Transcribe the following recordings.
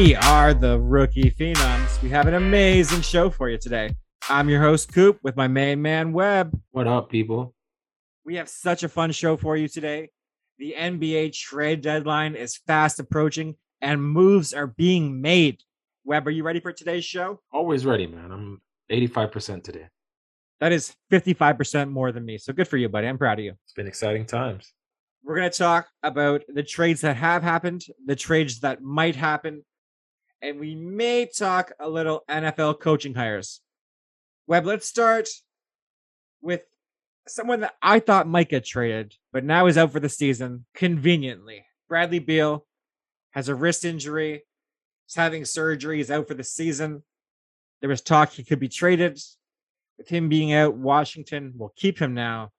We are the Rookie Phenoms. We have an amazing show for you today. I'm your host, Coop, with my main man, Webb. What up, people? We have such a fun show for you today. The NBA trade deadline is fast approaching and moves are being made. Webb, are you ready for today's show? Always ready, man. I'm 85% today. That is 55% more than me. So good for you, buddy. I'm proud of you. It's been exciting times. We're going to talk about the trades that have happened, the trades that might happen, and we may talk a little NFL coaching hires. Webb, let's start with someone that I thought might get traded, but now is out for the season conveniently. Bradley Beal has a wrist injury, he's having surgery, he's out for the season. There was talk he could be traded. With him being out, Washington will keep him now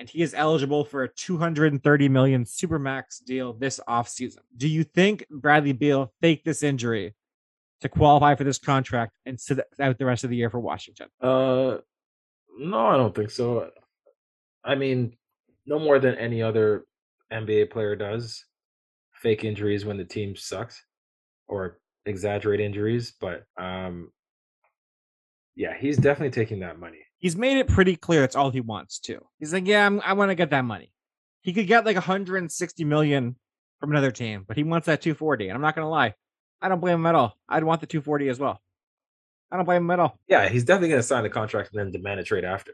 and he is eligible for a 230 million supermax deal this offseason. Do you think Bradley Beal faked this injury to qualify for this contract and sit out the rest of the year for Washington? Uh no, I don't think so. I mean, no more than any other NBA player does. Fake injuries when the team sucks or exaggerate injuries, but um yeah, he's definitely taking that money he's made it pretty clear that's all he wants to. He's like, yeah, I'm, i want to get that money. He could get like 160 million from another team, but he wants that 240. And I'm not gonna lie, I don't blame him at all. I'd want the 240 as well. I don't blame him at all. Yeah, he's definitely gonna sign the contract and then demand a trade after.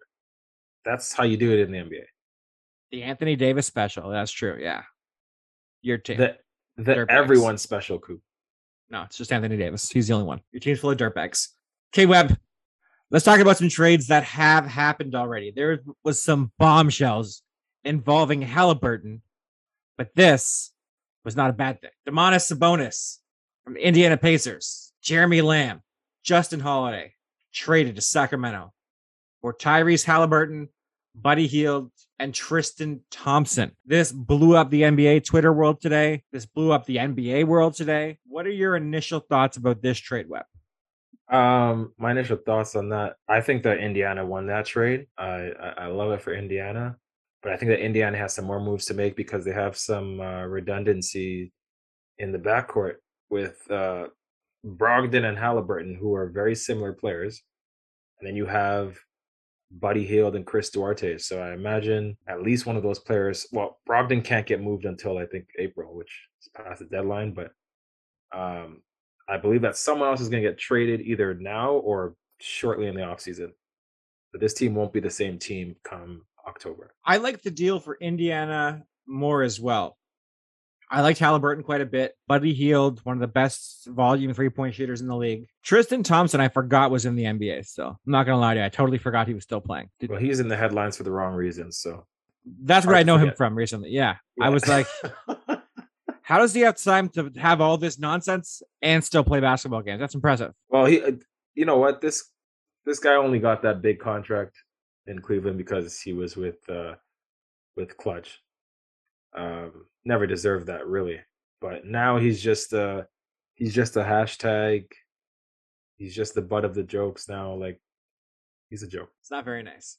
That's how you do it in the NBA. The Anthony Davis special. That's true. Yeah, your team. The, the everyone's special coup. No, it's just Anthony Davis. He's the only one. Your team's full of dirtbags. K Webb, Let's talk about some trades that have happened already. There was some bombshells involving Haliburton, but this was not a bad thing. Domantas Sabonis from Indiana Pacers, Jeremy Lamb, Justin Holiday traded to Sacramento for Tyrese Haliburton, Buddy Hield, and Tristan Thompson. This blew up the NBA Twitter world today. This blew up the NBA world today. What are your initial thoughts about this trade, Webb? Um, my initial thoughts on that. I think that Indiana won that trade. I, I, love it for Indiana, but I think that Indiana has some more moves to make because they have some uh, redundancy in the backcourt with uh, Brogdon and Haliburton, who are very similar players, and then you have Buddy Hield and Chris Duarte. So I imagine at least one of those players. Well, Brogdon can't get moved until I think April, which is past the deadline, but um, I believe that someone else is going to get traded either now or shortly in the offseason. But this team won't be the same team come October. I like the deal for Indiana more as well. I liked Haliburton quite a bit. Buddy Hield, one of the best volume three point shooters in the league. Tristan Thompson, I forgot was in the NBA still. I'm not going to lie to you. I totally forgot he was still playing. Did... Well, he's in the headlines for the wrong reasons. So that's where I know him from recently. Yeah. yeah. I was like, How does he have time to have all this nonsense and still play basketball games? That's impressive. Well, he, uh, you know what this this guy only got that big contract in Cleveland because he was with uh with Klutch. Um, never deserved that really, but now he's just a he's just a hashtag. He's just the butt of the jokes now. Like he's a joke. It's not very nice.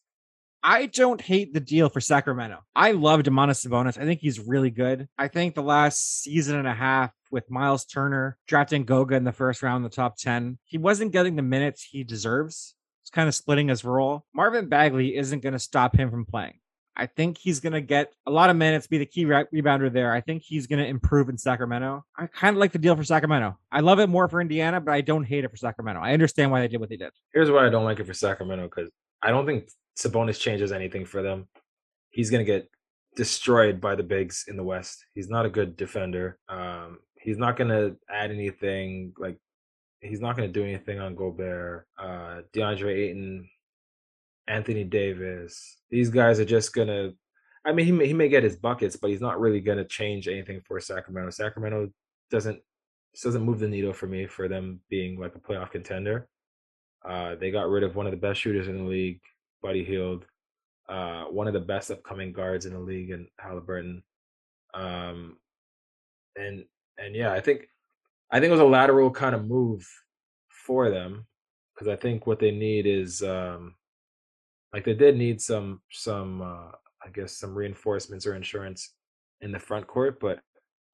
I don't hate the deal for Sacramento. I love Domantas Sabonis. I think he's really good. I think the last season and a half with Miles Turner drafting Goga in the first round the top 10, he wasn't getting the minutes he deserves. It's kind of splitting his role. Marvin Bagley isn't going to stop him from playing. I think he's going to get a lot of minutes, be the key re- rebounder there. I think he's going to improve in Sacramento. I kind of like the deal for Sacramento. I love it more for Indiana, but I don't hate it for Sacramento. I understand why they did what they did. Here's why I don't like it for Sacramento because I don't think Sabonis changes anything for them. He's going to get destroyed by the bigs in the West. He's not a good defender. Um, he's not going to add anything like he's not going to do anything on Gobert, uh, DeAndre Ayton, Anthony Davis. These guys are just going to. I mean, he may, he may get his buckets, but he's not really going to change anything for Sacramento. Sacramento doesn't doesn't move the needle for me for them being like a playoff contender. Uh, they got rid of one of the best shooters in the league. Buddy Hield, uh, one of the best upcoming guards in the league, and Haliburton. Um, and and yeah, I think I think it was a lateral kind of move for them because I think what they need is um, like they did need some some uh, I guess some reinforcements or insurance in the front court, but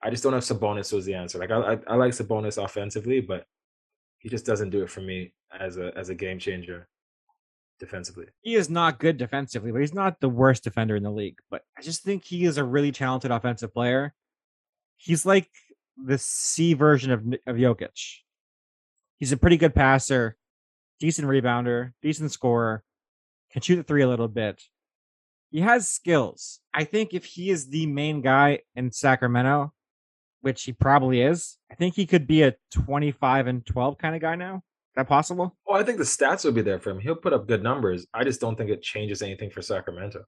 I just don't know if Sabonis was the answer. Like I, I, I like Sabonis offensively, but he just doesn't do it for me as a as a game changer defensively. He is not good defensively, but he's not the worst defender in the league. But I just think he is a really talented offensive player. He's like the C version of of Jokic. He's a pretty good passer, decent rebounder, decent scorer, can shoot the three a little bit. He has skills. I think if he is the main guy in Sacramento, which he probably is, I think he could be a 25 and 12 kind of guy now. That possible? Well, I think the stats will be there for him. He'll put up good numbers. I just don't think it changes anything for Sacramento.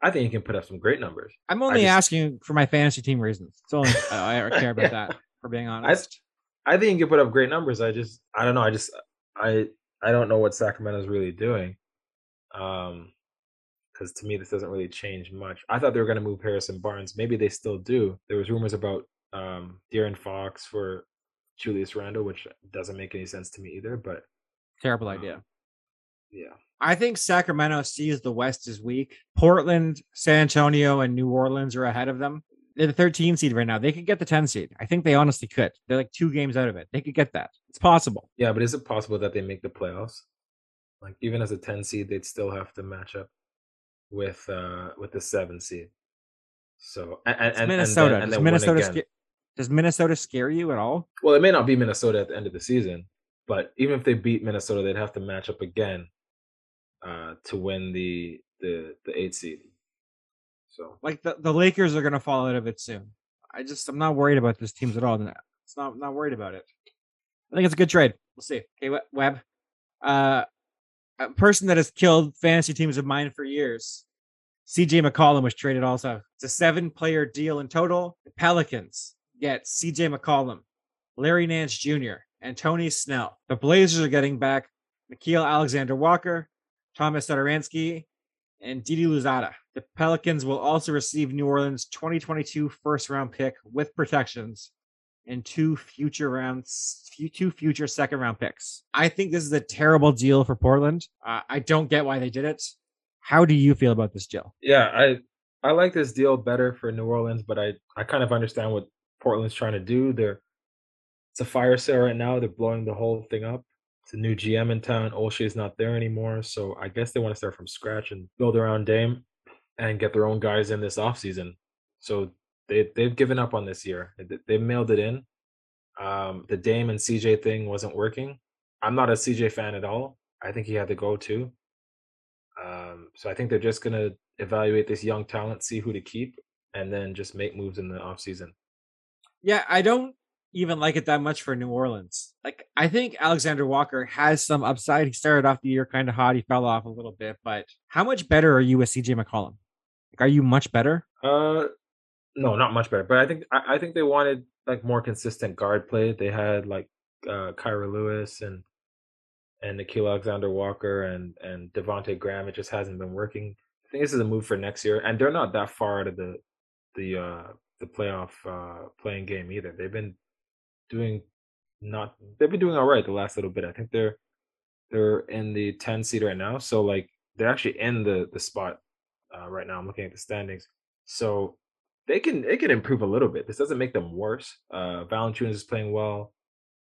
I think he can put up some great numbers. I'm only just, asking for my fantasy team reasons. It's only I, care about yeah. that, for being honest. I, I think he can put up great numbers. I just, I don't know. I just, I, I don't know what Sacramento's really doing. Um, because to me this doesn't really change much. I thought they were going to move Harrison Barnes. Maybe they still do. There was rumors about um De'Aaron Fox for Julius Randle, which doesn't make any sense to me either. But terrible idea. Um, yeah. I think Sacramento sees the West as weak. Portland, San Antonio, and New Orleans are ahead of them. They're the 13 seed right now. They could get the 10 seed. I think they honestly could. They're like two games out of it. They could get that. It's possible. Yeah, but is it possible that they make the playoffs? Like even as a 10 seed, they'd still have to match up with uh with the seven seed. So and, and Minnesota. And then, and Minnesota sca- does Minnesota scare you at all? Well, it may not be Minnesota at the end of the season, but even if they beat Minnesota, they'd have to match up again uh to win the the the eight seed. So like the, the Lakers are gonna fall out of it soon. I just I'm not worried about this teams at all. It's not not worried about it. I think it's a good trade. We'll see. Okay, Webb. Uh, a person that has killed fantasy teams of mine for years. CJ McCollum was traded also. It's a seven player deal in total. The Pelicans get CJ McCollum, Larry Nance Jr., and Tony Snell. The Blazers are getting back Nickeil Alexander Walker, Thomas Satoransky, and Didi Louzada. The Pelicans will also receive New Orleans' 2022 first round pick with protections and two future rounds, two future second round picks. I think this is a terrible deal for Portland. Uh, I don't get why they did it. How do you feel about this deal? Yeah, I I like this deal better for New Orleans, but I I kind of understand what Portland's trying to do. They're it's a fire sale right now. They're blowing the whole thing up. It's a new GM in town. Olshey's not there anymore, so I guess they want to start from scratch and build around Dame and get their own guys in this offseason. So they they've given up on this year. They mailed it in. Um, the Dame and CJ thing wasn't working. I'm not a CJ fan at all. I think he had to go too. Um, so I think they're just gonna evaluate this young talent, see who to keep, and then just make moves in the off season. Yeah, I don't even like it that much for New Orleans. Like I think Alexander Walker has some upside. He started off the year kind of hot. He fell off a little bit, but how much better are you with CJ McCollum? Like, are you much better? Uh, no, not much better. But I think I, I think they wanted like more consistent guard play. They had like uh Kira Lewis and and Nickeil Alexander Walker and and Devonte Graham. It just hasn't been working. I think this is a move for next year, and they're not that far out of the the uh the playoff uh playing game either. They've been doing not they've been doing all right the last little bit. I think they're they're in the 10 seed right now. So like they're actually in the the spot uh, right now. I'm looking at the standings. So they can they can improve a little bit. This doesn't make them worse. Uh, Valanciunas is playing well.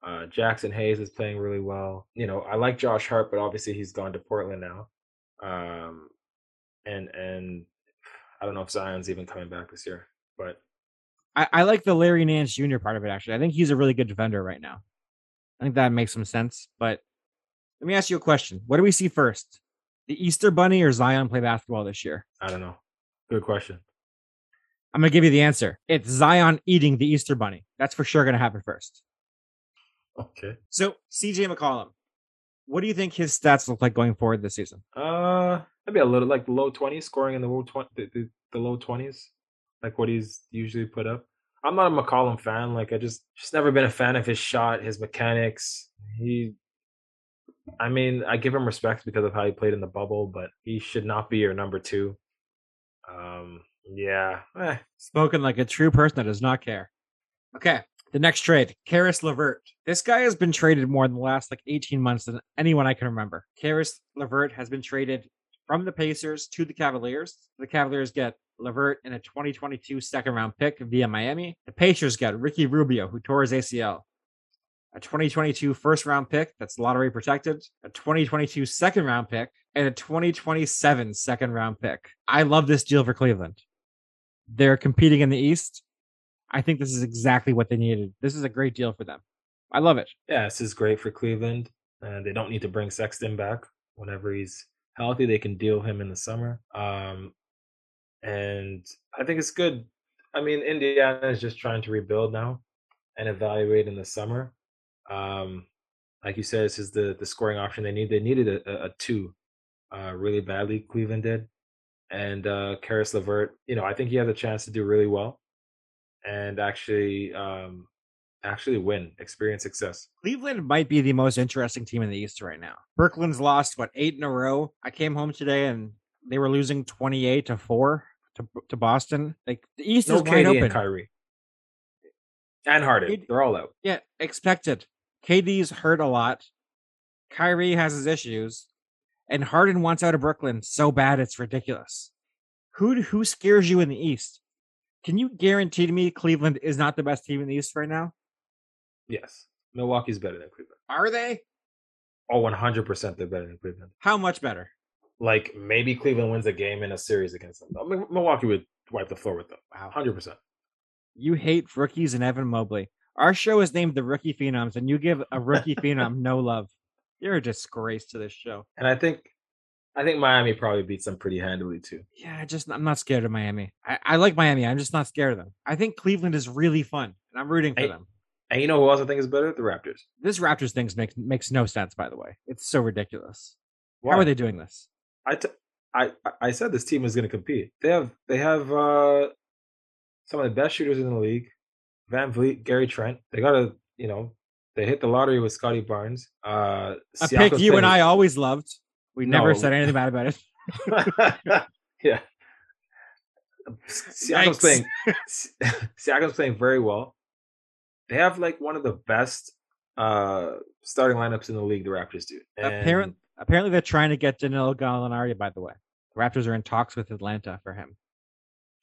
Uh, Jaxson Hayes is playing really well. You know, I like Josh Hart, but obviously he's gone to Portland now. Um, and and I don't know if Zion's even coming back this year, but I, I like the Larry Nance Jr. part of it. Actually, I think he's a really good defender right now. I think that makes some sense. But let me ask you a question: What do we see first, the Easter Bunny or Zion play basketball this year? I don't know. Good question. I'm gonna give you the answer. It's Zion eating the Easter bunny. That's for sure gonna happen first. Okay. So CJ McCollum, what do you think his stats look like going forward this season? Uh, maybe a little like the low twenties, scoring in the low twenty, the, the, the low twenties, like what he's usually put up. I'm not a McCollum fan. Like I just just never been a fan of his shot, his mechanics. He, I mean, I give him respect because of how he played in the bubble, but he should not be your number two. Um, yeah. Eh. Spoken like a true person that does not care. Okay. The next trade, Caris LeVert. This guy has been traded more in the last like 18 months than anyone I can remember. Caris LeVert has been traded from the Pacers to the Cavaliers. The Cavaliers get Levert in a 2022 second round pick via Miami. The Pacers get Ricky Rubio, who tore his ACL. A 2022 first round pick that's lottery protected, a 2022 second round pick, and a 2027 second round pick. I love this deal for Cleveland. They're competing in the East. I think this is exactly what they needed. This is a great deal for them. I love it. Yeah, this is great for Cleveland. And they don't need to bring Sexton back whenever he's healthy. They can deal him in the summer. Um, and I think it's good. I mean, Indiana is just trying to rebuild now and evaluate in the summer. Um, like you said, this is the the scoring option they need. They needed a, a two uh, really badly. Cleveland did, and uh, Caris Levert. You know, I think he has a chance to do really well, and actually um, actually win, experience success. Cleveland might be the most interesting team in the East right now. Brooklyn's lost what eight in a row. I came home today and they were losing twenty eight to four to to Boston. Like the East No is wide KD open. and Kyrie and Harden. They're all out. Yeah, expected. KD's hurt a lot. Kyrie has his issues, and Harden wants out of Brooklyn so bad it's ridiculous. Who who scares you in the East? Can you guarantee to me Cleveland is not the best team in the East right now? Yes, Milwaukee's better than Cleveland. Are they? Oh, 100 percent they're better than Cleveland. How much better? Like maybe Cleveland wins a game in a series against them. I mean, Milwaukee would wipe the floor with them. Wow. 100 percent. You hate rookies and Evan Mobley. Our show is named the Rookie Phenoms, and you give a rookie phenom no love. You're a disgrace to this show. And I think, I think Miami probably beats them pretty handily too. Yeah, I just I'm not scared of Miami. I, I like Miami. I'm just not scared of them. I think Cleveland is really fun, and I'm rooting for Hey, them. And you know who else I think is better? The Raptors. This Raptors thing makes makes no sense. By the way, it's so ridiculous. Why? How are they doing this? I, t- I I- said this team is going to compete. They have they have uh, some of the best shooters in the league. VanVleet, Gary Trent. They got a you know they hit the lottery with Scottie Barnes. Uh, A pick you and I always loved. We never No. said anything bad about it. yeah. Siakam's playing. Siakam's playing very well. They have like one of the best uh starting lineups in the league. The Raptors do. And Apparent, apparently, they're trying to get Danilo Gallinari. By the way, the Raptors are in talks with Atlanta for him.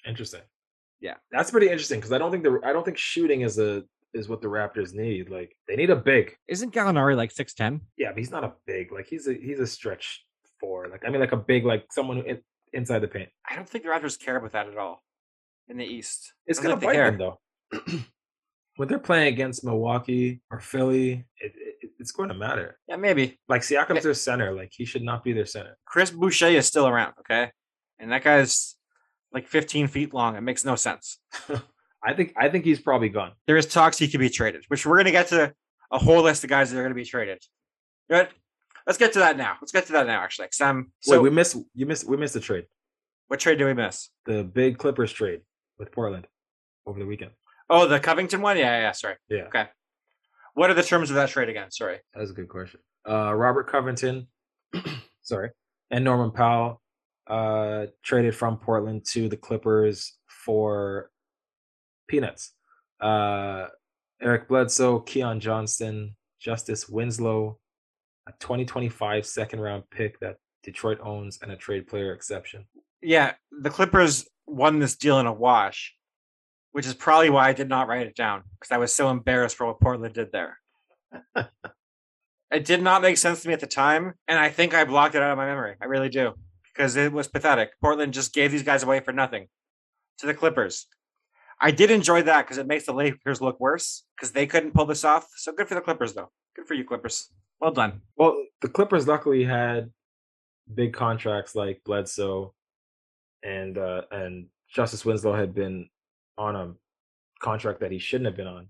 Interesting. Yeah. that's pretty interesting because I don't think the I don't think shooting is a is what the Raptors need. Like they need a big. Isn't Gallinari like six ten? Yeah, but he's not a big. Like he's a he's a stretch four. Like I mean, like a big like someone who in, inside the paint. I don't think the Raptors care about that at all in the East. It's I gonna don't bite they them though. when they're playing against Milwaukee or Philly, it, it, it's going to matter. Yeah, maybe. Like Siakam's their center. Like he should not be their center. Chris Boucher is still around, okay? And that guy's like 15 feet long. It makes no sense. I think I think he's probably gone. There is talks he could be traded, which we're going to get to a whole list of guys that are going to be traded. Good. Let's get to that now. Let's get to that now, actually. 'cause I'm- So Wait, we missed you missed we missed the trade. what trade do we miss? The big Clippers trade with Portland over the weekend. Oh, the Covington one? Yeah, yeah, yeah, sorry. Yeah. Okay. What are the terms of that trade again? Sorry. That was a good question. Uh, Robert Covington, sorry, and Norman Powell uh, traded from Portland to the Clippers for peanuts. Uh, Eric Bledsoe, Keon Johnson, Justice Winslow, a 2025 second round pick that Detroit owns, and a trade player exception. Yeah, the Clippers won this deal in a wash, which is probably why I did not write it down because I was so embarrassed for what Portland did there. it did not make sense to me at the time, and I think I blocked it out of my memory. I really do because it was pathetic. Portland just gave these guys away for nothing to the Clippers. I did enjoy that because it makes the Lakers look worse because they couldn't pull this off. So good for the Clippers, though. Good for you, Clippers. Well done. Well, the Clippers luckily had big contracts like Bledsoe and uh, and Justice Winslow had been on a contract that he shouldn't have been on.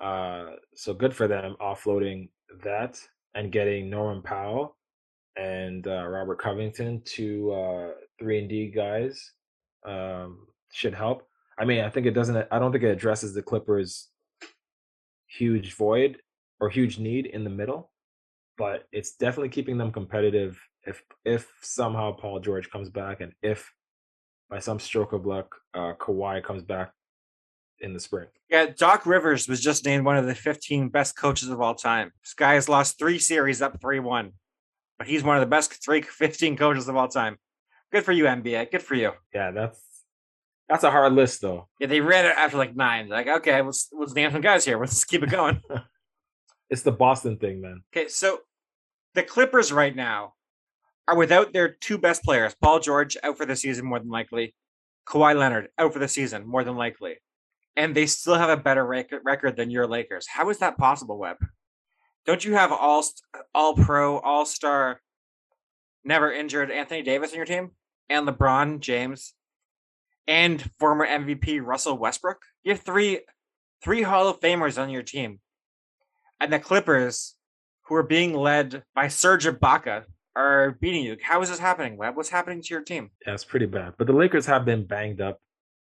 Uh, so good for them offloading that and getting Norman Powell and uh, Robert Covington, two uh, three and D guys, um, should help. I mean, I think it doesn't. I don't think it addresses the Clippers' huge void or huge need in the middle but it's definitely keeping them competitive if if somehow Paul George comes back and if by some stroke of luck uh Kawhi comes back in the spring. Yeah, Doc Rivers was just named one of the 15 best coaches of all time. This guy has lost three series up 3 1, but he's one of the best three 15 coaches of all time. Good for you, NBA. Good for you. Yeah, that's that's a hard list though. Yeah, they read it after like nine. They're like, okay, let's let's name some guys here. Let's keep it going. it's the Boston thing, man. Okay, so the Clippers right now are without their two best players, Paul George out for the season more than likely, Kawhi Leonard out for the season more than likely, and they still have a better record than your Lakers. How is that possible, Webb? Don't you have all all pro, all star, never injured Anthony Davis on your team and LeBron James and former MVP Russell Westbrook? You have three three Hall of Famers on your team, and the Clippers, who are being led by Serge Ibaka, are beating you. How is this happening, Webb? What's happening to your team? Yeah, it's pretty bad. But the Lakers have been banged up.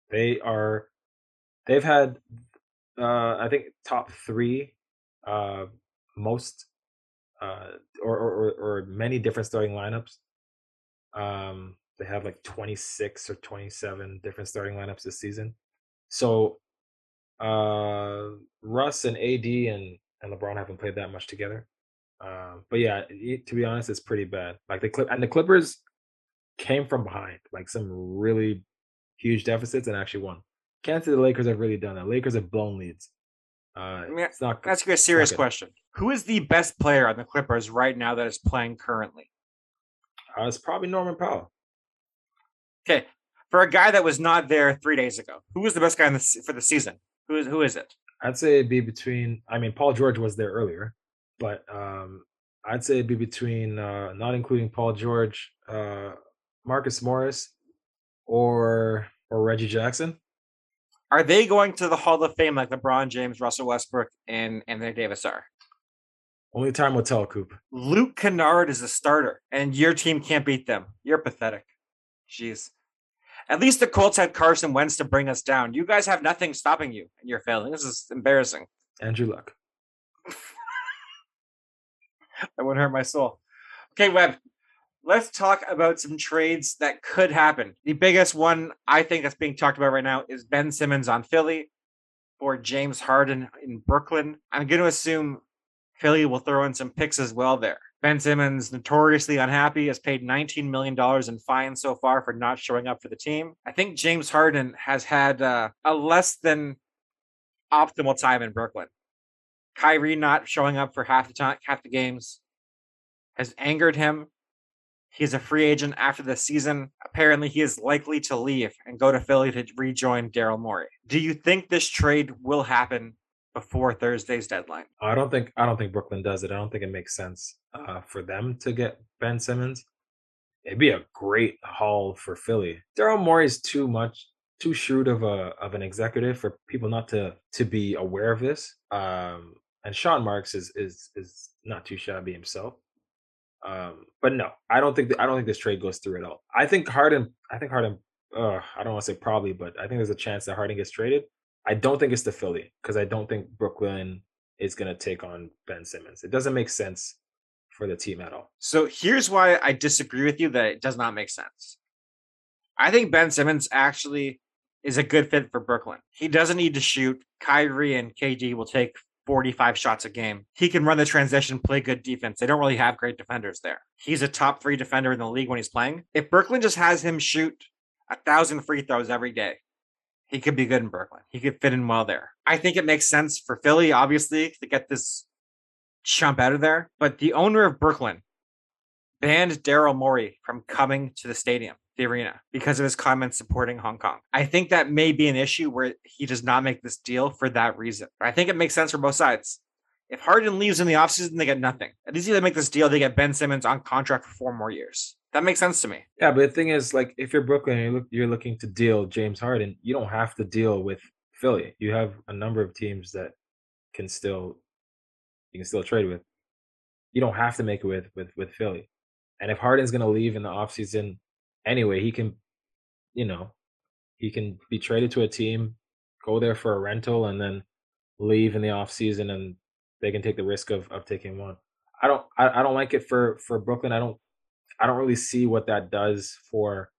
They are, they've had, uh, I think top three, uh, most, uh, or, or or many different starting lineups. Um, they have like 26 or 27 different starting lineups this season. So, uh, Russ and AD and and LeBron haven't played that much together. Um, but yeah, to be honest, it's pretty bad. Like the clip and the Clippers came from behind, like some really huge deficits, and actually won. Can't say the Lakers have really done that. Lakers have blown leads. Uh, I mean, it's not. You a serious question. Who is the best player on the Clippers right now that is playing currently? Uh, it's probably Norman Powell. Okay, for a guy that was not there three days ago, who was the best guy in the, for the season? Who is who is it? I'd say it'd be between. I mean, Paul George was there earlier but um, I'd say it'd be between uh, not including Paul George, uh, Marcus Morris, or or Reggie Jackson. Are they going to the Hall of Fame like LeBron James, Russell Westbrook, and Anthony Davis are? Only time will tell, Coop. Luke Kennard is a starter, and your team can't beat them. You're pathetic. Jeez. At least the Colts had Carson Wentz to bring us down. You guys have nothing stopping you, and you're failing. This is embarrassing. Andrew Luck. that wouldn't hurt my soul. Okay, Webb, let's talk about some trades that could happen. The biggest one I think that's being talked about right now is Ben Simmons on Philly for James Harden in Brooklyn. I'm going to assume Philly will throw in some picks as well there. Ben Simmons, notoriously unhappy, has paid $19 million in fines so far for not showing up for the team. I think James Harden has had uh, a less than optimal time in Brooklyn. Kyrie not showing up for half the time, half the games has angered him. He's a free agent after the season. Apparently, he is likely to leave and go to Philly to rejoin Daryl Morey. Do you think this trade will happen before Thursday's deadline? I don't think I don't think Brooklyn does it. I don't think it makes sense uh, for them to get Ben Simmons. It'd be a great haul for Philly. Daryl Morey's too much too shrewd of a of an executive for people not to to be aware of this. Um, and Sean Marks is is is not too shabby himself. Um, but no, I don't think I don't think this trade goes through at all. I think Harden. I think Harden. Uh, I don't want to say probably, but I think there's a chance that Harden gets traded. I don't think it's to Philly because I don't think Brooklyn is going to take on Ben Simmons. It doesn't make sense for the team at all. So here's why I disagree with you that it does not make sense. I think Ben Simmons actually is a good fit for Brooklyn. He doesn't need to shoot. Kyrie and KD will take 45 shots a game. He can run the transition, play good defense. They don't really have great defenders there. He's a top three defender in the league when he's playing. If Brooklyn just has him shoot a thousand free throws every day, he could be good in Brooklyn. He could fit in well there. I think it makes sense for Philly, obviously, to get this chump out of there. But the owner of Brooklyn banned Daryl Morey from coming to the stadium the arena because of his comments supporting Hong Kong. I think that may be an issue where he does not make this deal for that reason. But I think it makes sense for both sides. If Harden leaves in the offseason, they get nothing. At least if they make this deal, they get Ben Simmons on contract for four more years. That makes sense to me. Yeah, but the thing is, like, if you're Brooklyn and you're, look, you're looking to deal James Harden, you don't have to deal with Philly. You have a number of teams that can still you can still trade with. You don't have to make it with with with Philly. And if Harden's going to leave in the offseason, anyway, he can, you know, he can be traded to a team, go there for a rental, and then leave in the off season, and they can take the risk of of taking one. I don't I, I don't like it for for Brooklyn. I don't I don't really see what that does for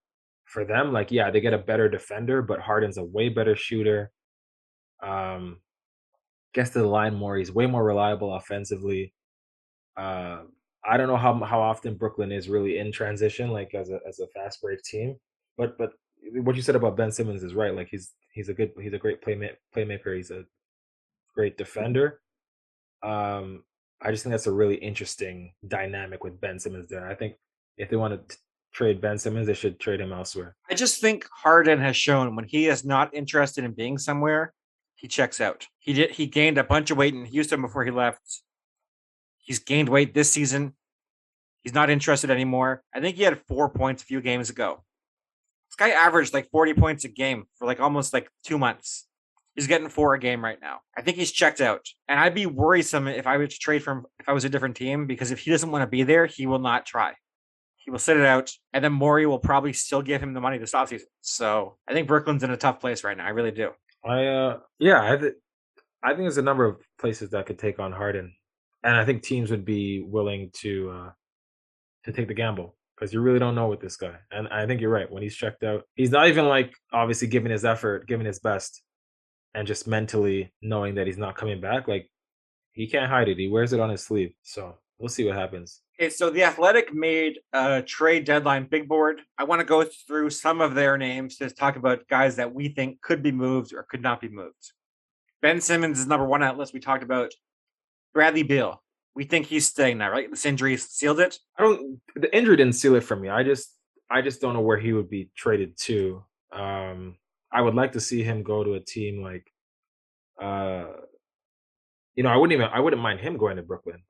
for them. Like, yeah, they get a better defender, but Harden's a way better shooter. Um, gets to the line more. He's way more reliable offensively. Uh, I don't know how how often Brooklyn is really in transition, like as a as a fast break team. But but what you said about Ben Simmons is right. Like he's he's a good he's a great playmaker. Playmaker. He's a great defender. Um, I just think that's a really interesting dynamic with Ben Simmons there. I think if they want to trade Ben Simmons, they should trade him elsewhere. I just think Harden has shown when he is not interested in being somewhere, he checks out. He did he gained a bunch of weight in Houston before he left. He's gained weight this season. He's not interested anymore. I think he had four points a few games ago. This guy averaged like 40 points a game for like almost like two months. He's getting four a game right now. I think he's checked out. And I'd be worrisome if I were to trade from if I was a different team because if he doesn't want to be there, he will not try. He will sit it out, and then Morey will probably still give him the money this offseason. So I think Brooklyn's in a tough place right now. I really do. I uh yeah, I th- I think there's a number of places that could take on Harden. And I think teams would be willing to uh to take the gamble because you really don't know with this guy. And I think you're right. When he's checked out, he's not even like obviously giving his effort, giving his best, and just mentally knowing that he's not coming back. Like he can't hide it. He wears it on his sleeve. So we'll see what happens. Okay, so the Athletic made a trade deadline big board. I want to go through some of their names to talk about guys that we think could be moved or could not be moved. Ben Simmons is number one on that list. We talked about Bradley Beal. We think he's staying now, right? This injury sealed it. I don't. The injury didn't seal it for me. I just, I just don't know where he would be traded to. Um, I would like to see him go to a team like, uh, you know, I wouldn't even, I wouldn't mind him going to Brooklyn,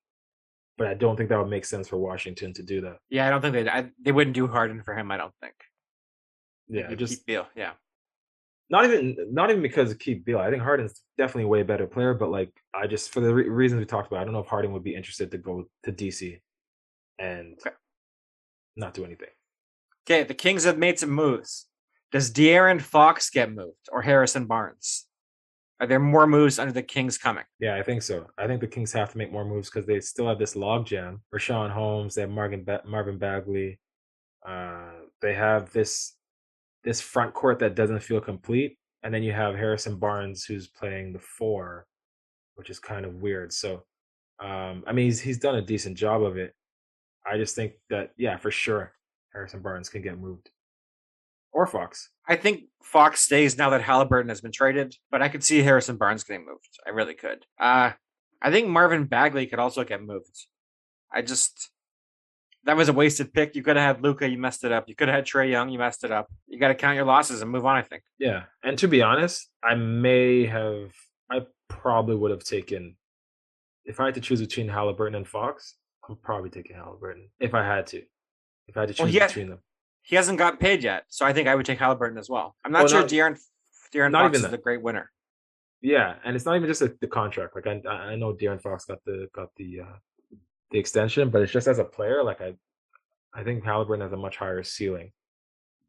but I don't think that would make sense for Washington to do that. Yeah, I don't think they they wouldn't do Harden for him. I don't think. Yeah, just Beal. Yeah. Not even, not even because of Keith Beal. I think Harden's definitely a way better player, but like, I just for the re- reasons we talked about, I don't know if Harden would be interested to go to DC and Okay. not do anything. Okay, the Kings have made some moves. Does De'Aaron Fox get moved or Harrison Barnes? Are there more moves under the Kings coming? Yeah, I think so. I think the Kings have to make more moves because they still have this logjam. Richaun Holmes, they have Marvin ba- Marvin Bagley. Uh, they have this this front court that doesn't feel complete, and then you have Harrison Barnes who's playing the four, which is kind of weird. So, um, I mean, he's he's done a decent job of it. I just think that yeah, for sure, Harrison Barnes can get moved, or Fox. I think Fox stays now that Haliburton has been traded, but I could see Harrison Barnes getting moved. I really could. Uh, I think Marvin Bagley could also get moved. I just that was a wasted pick. You could have had Luka, you messed it up. You could have had Trae Young, you messed it up. You got to count your losses and move on. I think. Yeah, and to be honest, I may have, I probably would have taken, if I had to choose between Haliburton and Fox, I'm probably taking Haliburton if I had to, if I had to choose Well, between them. He hasn't gotten paid yet, so I think I would take Haliburton as well. I'm not Well, sure not- De'Aaron De'Aaron not Fox even is that. the great winner. Yeah, and it's not even just a, the contract. Like I, I know De'Aaron Fox got the got the uh, the extension, but it's just as a player, like I, I think Haliburton has a much higher ceiling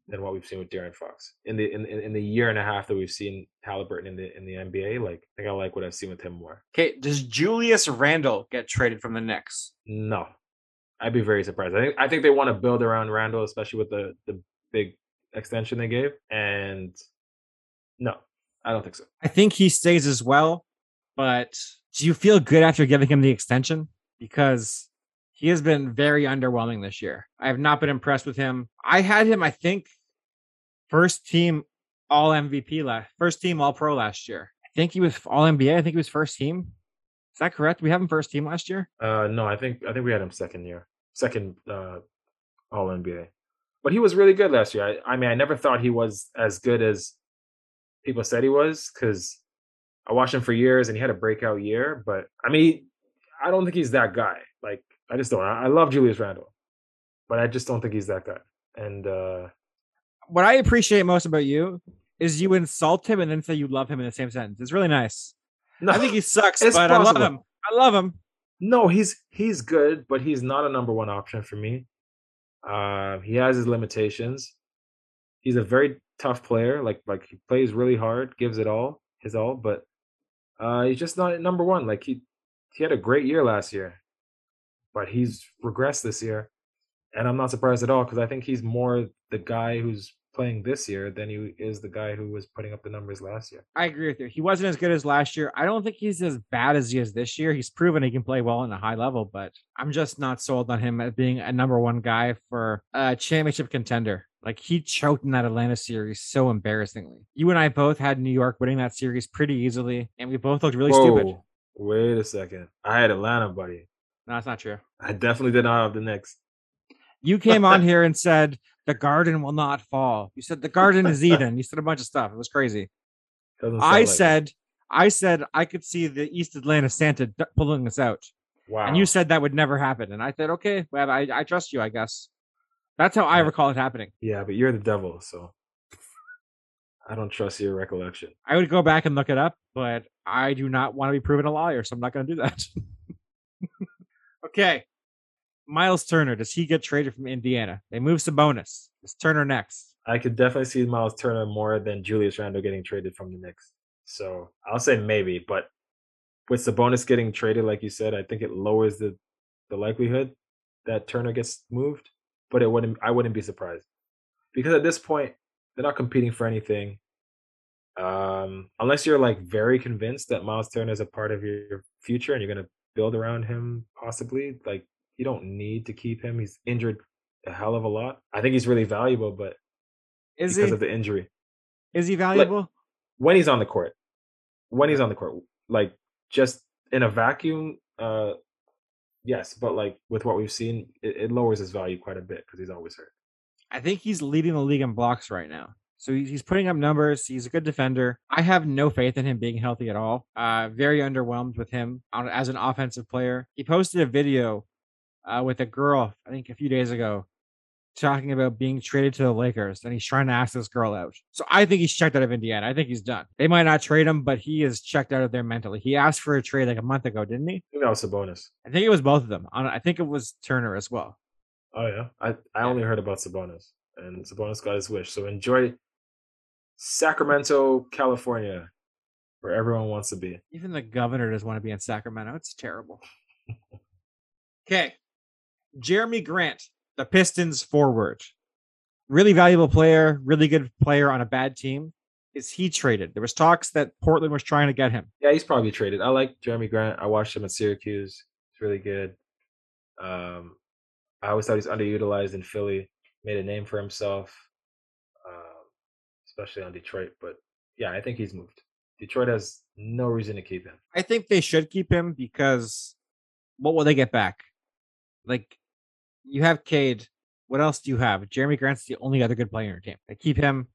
than what we've seen with Darren Fox in the in, in in the year and a half that we've seen Haliburton in the in the NBA. Like I think I like what I've seen with him more. Okay, does Julius Randle get traded from the Knicks? No, I'd be very surprised. I think I think they want to build around Randle, especially with the the big extension they gave. And no, I don't think so. I think he stays as well, but do you feel good after giving him the extension? Because he has been very underwhelming this year. I have not been impressed with him. I had him, I think, first team all MVP last first team all pro last year. I think he was all NBA. I think he was first team. Is that correct? We have him first team last year? Uh, no, I think I think we had him second year, second uh, All NBA. But he was really good last year. I, I mean, I never thought he was as good as people said he was because I watched him for years and he had a breakout year. But I mean, I don't think he's that guy. Like, I just don't. I, I love Julius Randle, but I just don't think he's that guy. And uh, What I appreciate most about you is you insult him and then say you love him in the same sentence. It's really nice. no, I think he sucks, but I love him. I love him. No, he's he's good, but he's not a number one option for me. Um, he has his limitations. He's a very tough player. Like like he plays really hard, gives it all, his all, but uh, he's just not number one. Like he he had a great year last year, but he's regressed this year, and I'm not surprised at all because I think he's more the guy who's playing this year than he is the guy who was putting up the numbers last year. I agree with you. He wasn't as good as last year. I don't think he's as bad as he is this year. He's proven he can play well in a high level, but I'm just not sold on him as being a number one guy for a championship contender. Like he choked in that Atlanta series so embarrassingly. You and I both had New York winning that series pretty easily, and we both looked really Whoa, stupid. Wait a second. I had Atlanta, buddy. No, that's not true. I definitely did not have the Knicks. You came on here and said the garden will not fall. You said the garden is Eden. You said a bunch of stuff. It was crazy. I like it. said, I said I could see the East Atlanta Santa d- pulling us out, wow. and you said that would never happen. And I said, okay, well, I, I trust you. I guess that's how I Yeah. recall it happening. yeah, but you're the devil, so I don't trust your recollection. I would go back and look it up, but I do not want to be proven a liar, so I'm not going to do that. okay, Miles Turner. Does he get traded from Indiana? They move Sabonis. Is Turner next? I could definitely see Miles Turner more than Julius Randle getting traded from the Knicks. So I'll say maybe, but with Sabonis getting traded, like you said, I think it lowers the the likelihood that Turner gets moved. But it wouldn't. I wouldn't be surprised because at this point they're not competing for anything. Um, unless you're like very convinced that Miles Turner is a part of your future and you're gonna build around him, possibly. Like you don't need to keep him. He's injured a hell of a lot. I think he's really valuable, but Is because he? of the injury is he valuable? when he's on the court. When he's on the court, like just in a vacuum, uh, yes, but like with what we've seen, it, it lowers his value quite a bit because he's always hurt. I think he's leading the league in blocks right now. So he's putting up numbers. He's a good defender. I have no faith in him being healthy at all. Uh, very underwhelmed with him on, as an offensive player. He posted a video uh, with a girl, I think a few days ago, talking about being traded to the Lakers, and he's trying to ask this girl out. So I think he's checked out of Indiana. I think he's done. They might not trade him, but he is checked out of there mentally. He asked for a trade like a month ago, didn't he? I think that was Sabonis. I think it was both of them. I think it was Turner as well. Oh yeah, I I only heard about Sabonis, and Sabonis got his wish. So enjoy Sacramento, California, where everyone wants to be. Even the governor doesn't want to be in Sacramento. It's terrible. okay. Jerami Grant, the Pistons forward. Really valuable player, really good player on a bad team. Is he traded? There was talks that Portland was trying to get him. Yeah, he's probably traded. I like Jerami Grant. I watched him at Syracuse. It's really good. Um, I always thought he's underutilized in Philly. Made a name for himself, um, especially on Detroit. But yeah, I think he's moved. Detroit has no reason to keep him. I think they should keep him because what will they get back? Like, you have Cade. What else do you have? Jerami Grant's the only other good player in your team. They keep him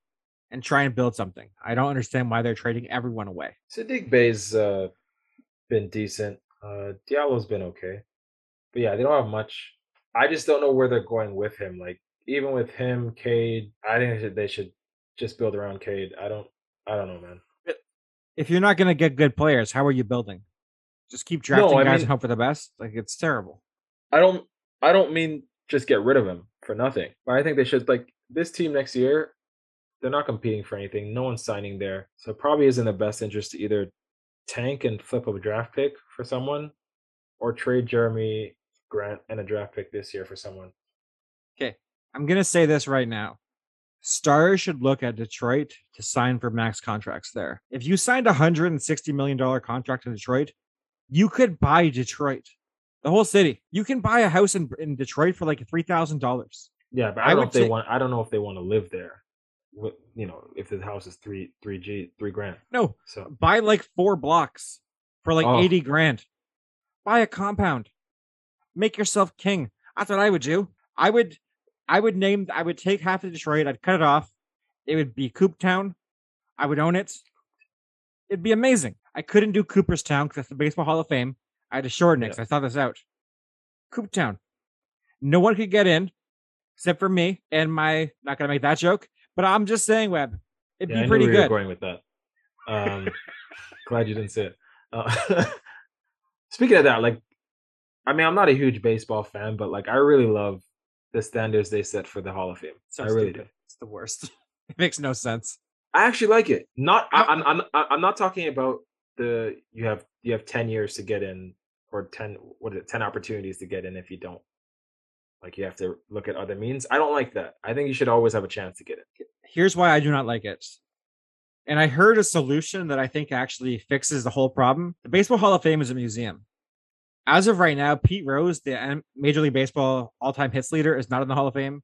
and try and build something. I don't understand why they're trading everyone away. Saddiq Bey's uh, been decent. Uh, Diallo's been okay, but yeah, they don't have much. I just don't know where they're going with him. Like even with him, Cade, I think they should, just build around Cade. I don't. I don't know, man. if you're not going to get good players, how are you building? Just keep drafting I guys mean- and hope for the best. Like it's terrible. I don't I don't mean just get rid of him for nothing. But I think they should like this team next year, they're not competing for anything. No one's signing there. So it probably isn't the best interest to either tank and flip a draft pick for someone or trade Jerami Grant and a draft pick this year for someone. Okay. I'm going to say this right now. Stars should look at Detroit to sign for max contracts there. If you signed a $160 million contract in Detroit, you could buy Detroit, the whole city. You can buy a house in, in Detroit for like $3,000. Yeah, but I I don't know if they say- want I don't know if they want to live there. You know, if the house is three three G three grand. No, So buy like four blocks for like Oh. 80 grand. Buy a compound. Make yourself king. That's what I would do. I would I would name I would take half of Detroit, I'd cut it off. It would be Coop Town. I would own it. It'd be amazing. I couldn't do Cooperstown because that's the Baseball Hall of Fame. I had to shorten it Yeah. I thought this out. Coop Town. No one could get in except for me and my not gonna make that joke, but I'm just saying, Webb. It'd yeah, be pretty where you were good. going with that. Um, glad you didn't say it. Uh, speaking of that, like, I mean, I'm not a huge baseball fan, but like, I really love the standards they set for the Hall of Fame. So I really stupid. do. It's the worst. it makes no sense. I actually like it. Not, I, I'm, I'm, I'm not talking about the you have you have ten years to get in, or ten what is it, ten opportunities to get in if you don't. Like you have to look at other means. I don't like that. I think you should always have a chance to get it. Here's why I do not like it. And I heard a solution that I think actually fixes the whole problem. The Baseball Hall of Fame is a museum. As of right now, Pete Rose, the Major League Baseball all-time hits leader, is not in the Hall of Fame.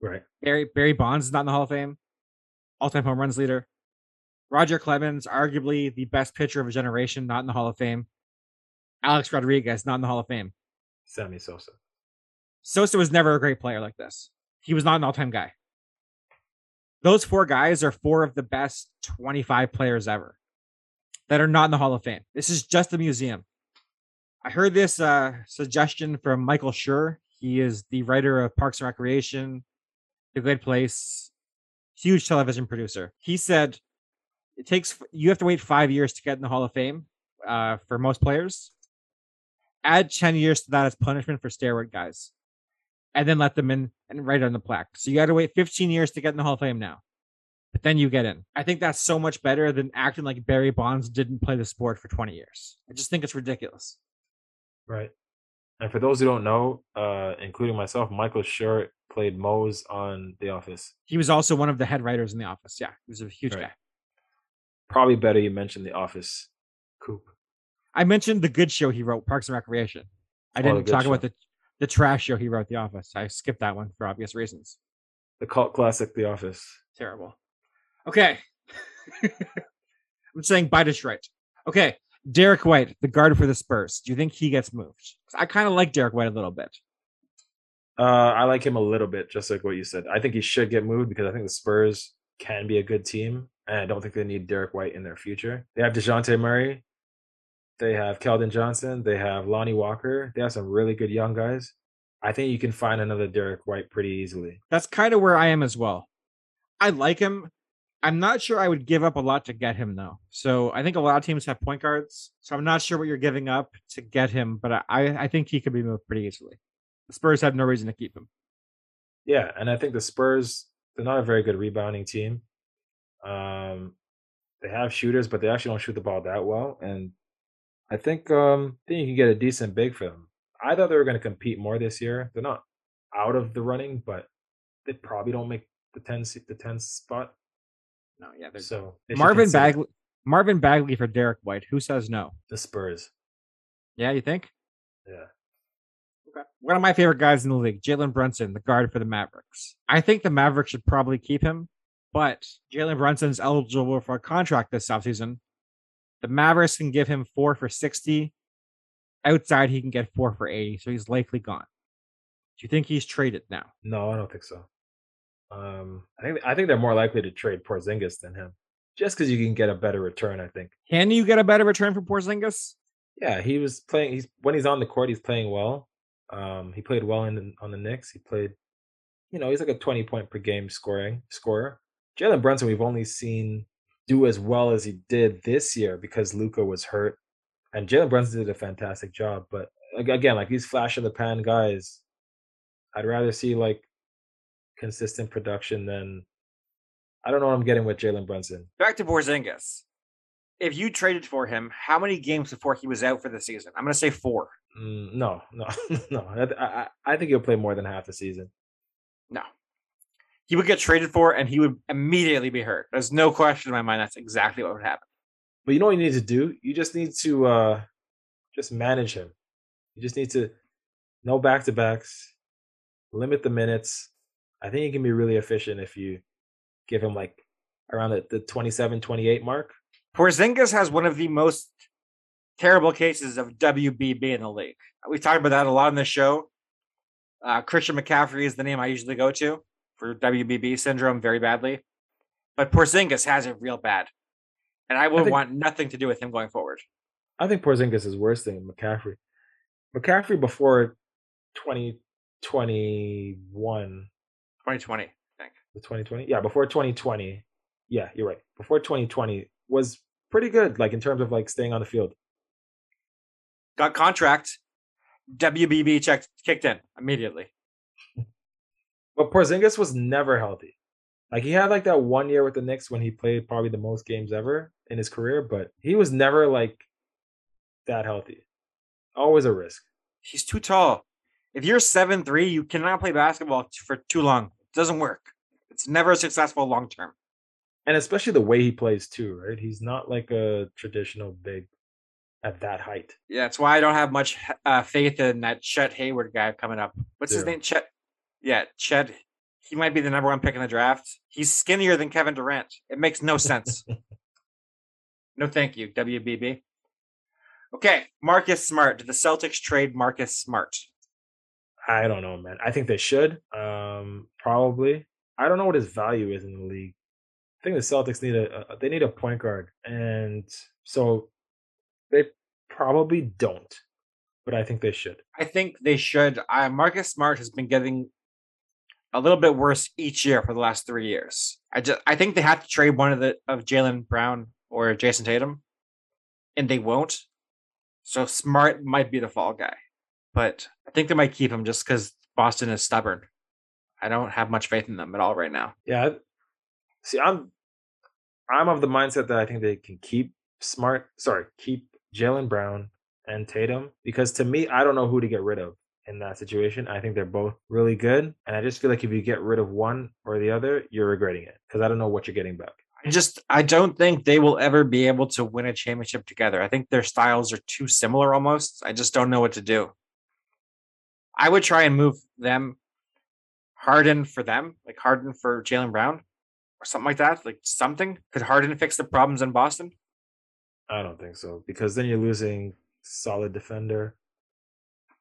Right. Barry Barry Bonds is not in the Hall of Fame. All-time home runs leader. Roger Clemens, arguably the best pitcher of a generation, not in the Hall of Fame. Alex Rodriguez, not in the Hall of Fame. Sammy Sosa. Sosa was never a great player like this. He was not an all-time guy. Those four guys are four of the best 25 players ever that are not in the Hall of Fame. This is just a museum. I heard this uh, suggestion from Michael Schur. He is the writer of Parks and Recreation, The Good Place, huge television producer. He said it takes you have to wait five years to get in the Hall of Fame uh, for most players. Add 10 years to that as punishment for steroid guys and then let them in and write on the plaque. So you got to wait 15 years to get in the Hall of Fame now. But then you get in. I think that's so much better than acting like Barry Bonds didn't play the sport for 20 years. I just think it's ridiculous. Right. And for those who don't know, uh, including myself, Michael Schur played Mose on The Office. He was also one of the head writers in The Office. Yeah, he was a huge right. guy. Probably better you mentioned The Office. Coop. I mentioned the good show he wrote, Parks and Recreation. I oh, didn't talk show. about the the trash show he wrote, The Office. I skipped that one for obvious reasons. The cult classic, The Office. Terrible. Okay. I'm saying by Detroit. Okay. Derrick White, the guard for the Spurs. Do you think he gets moved? I kind of like Derrick White a little bit. Uh, I like him a little bit, just like what you said. I think he should get moved because I think the Spurs can be a good team, and I don't think they need Derrick White in their future. They have Dejounte Murray, they have Keldon Johnson. They have Lonnie Walker. They have some really good young guys. I think you can find another Derrick White pretty easily. That's kind of where I am as well. I like him. I'm not sure I would give up a lot to get him though. So I think a lot of teams have point guards. So I'm not sure what you're giving up to get him, but I I think he could be moved pretty easily. The Spurs have no reason to keep him. Yeah, and I think the Spurs they're not a very good rebounding team. Um, they have shooters, but they actually don't shoot the ball that well, and I think um I think you can get a decent big for them. I thought they were going to compete more this year. They're not out of the running, but they probably don't make the 10 the 10 spot. No, yeah. So Marvin Bagley, Marvin Bagley for Derrick White. Who says no? The Spurs. Yeah, you think? Yeah. Okay. One of my favorite guys in the league, Jalen Brunson, the guard for the Mavericks. I think the Mavericks should probably keep him, but Jalen Brunson's eligible for a contract this offseason. The Mavericks can give him four for 60. Outside, he can get four for 80. So he's likely gone. Do you think he's traded now? No, I don't think so. Um, I think I think they're more likely to trade Porzingis than him, just because you can get a better return. I think. Can you get a better return for Porzingis? Yeah, he was playing. He's when he's on the court, he's playing well. Um, he played well in on the Knicks. He played, you know, he's like a twenty point per game scoring scorer. Jalen Brunson, we've only seen do as well as he did this year because Luka was hurt. And Jalen Brunson did a fantastic job. But again, like these flash of the pan guys, I'd rather see like consistent production than I don't know what I'm getting with Jalen Brunson. Back to Porzingis. If you traded for him, how many games before he was out for the season? I'm going to say four. Mm, no, no, no. I, I, I think he'll play more than half the season. No, he would get traded for and he would immediately be hurt. There's no question in my mind that's exactly what would happen. But you know what you need to do? You just need to uh just manage him. You just need to no back to backs, limit the minutes. I think he can be really efficient if you give him like around the, the 27, 28 mark. Porzingis has one of the most terrible cases of WBB in the league. We talked about that a lot on the show. Uh, Christian McCaffrey is the name I usually go to for WBB syndrome very badly. But Porzingis has it real bad. And I would I think, want nothing to do with him going forward. I think Porzingis is worse than McCaffrey. McCaffrey before 2021. 2020, I think. The 2020? Yeah, before 2020. Yeah, you're right. Before 2020 was pretty good, like in terms of like staying on the field. Got contract. WBB checked kicked in immediately. But Porzingis was never healthy. Like he had like that one year with the Knicks when he played probably the most games ever in his career, but he was never like that healthy. Always a risk. He's too tall. If you're seven three, you cannot play basketball t- for too long. Doesn't work. It's never successful long term. And especially the way he plays too, right? He's not like a traditional big at that height. Yeah, that's why I don't have much uh, faith in that Chet Hayward guy coming up. What's his name? Chet. Yeah, Chet. He might be the number one pick in the draft. He's skinnier than Kevin Durant. It makes no sense. no, thank you, WBB. Okay, Marcus Smart. Did the Celtics trade Marcus Smart? I don't know, man. I think they should. Um, probably. I don't know what his value is in the league. I think the Celtics need a, a they need a point guard, and so they probably don't. But I think they should. I think they should. Uh, Marcus Smart has been getting a little bit worse each year for the last three years. I just I think they have to trade one of the of Jaylen Brown or Jayson Tatum, and they won't. So Smart might be the fall guy, but I think they might keep him just because Boston is stubborn. I don't have much faith in them at all right now. Yeah. See, I'm I'm of the mindset that I think they can keep Smart. Sorry, keep Jaylen Brown and Tatum because to me, I don't know who to get rid of in that situation. I think they're both really good, and I just feel like if you get rid of one or the other, you're regretting it because I don't know what you're getting back. I just I don't think they will ever be able to win a championship together. I think their styles are too similar almost. I just don't know what to do. I would try and move them Harden for them, like Harden for Jaylen Brown or something like that. Like something. Could Harden fix the problems in Boston? I don't think so because then you're losing solid defender.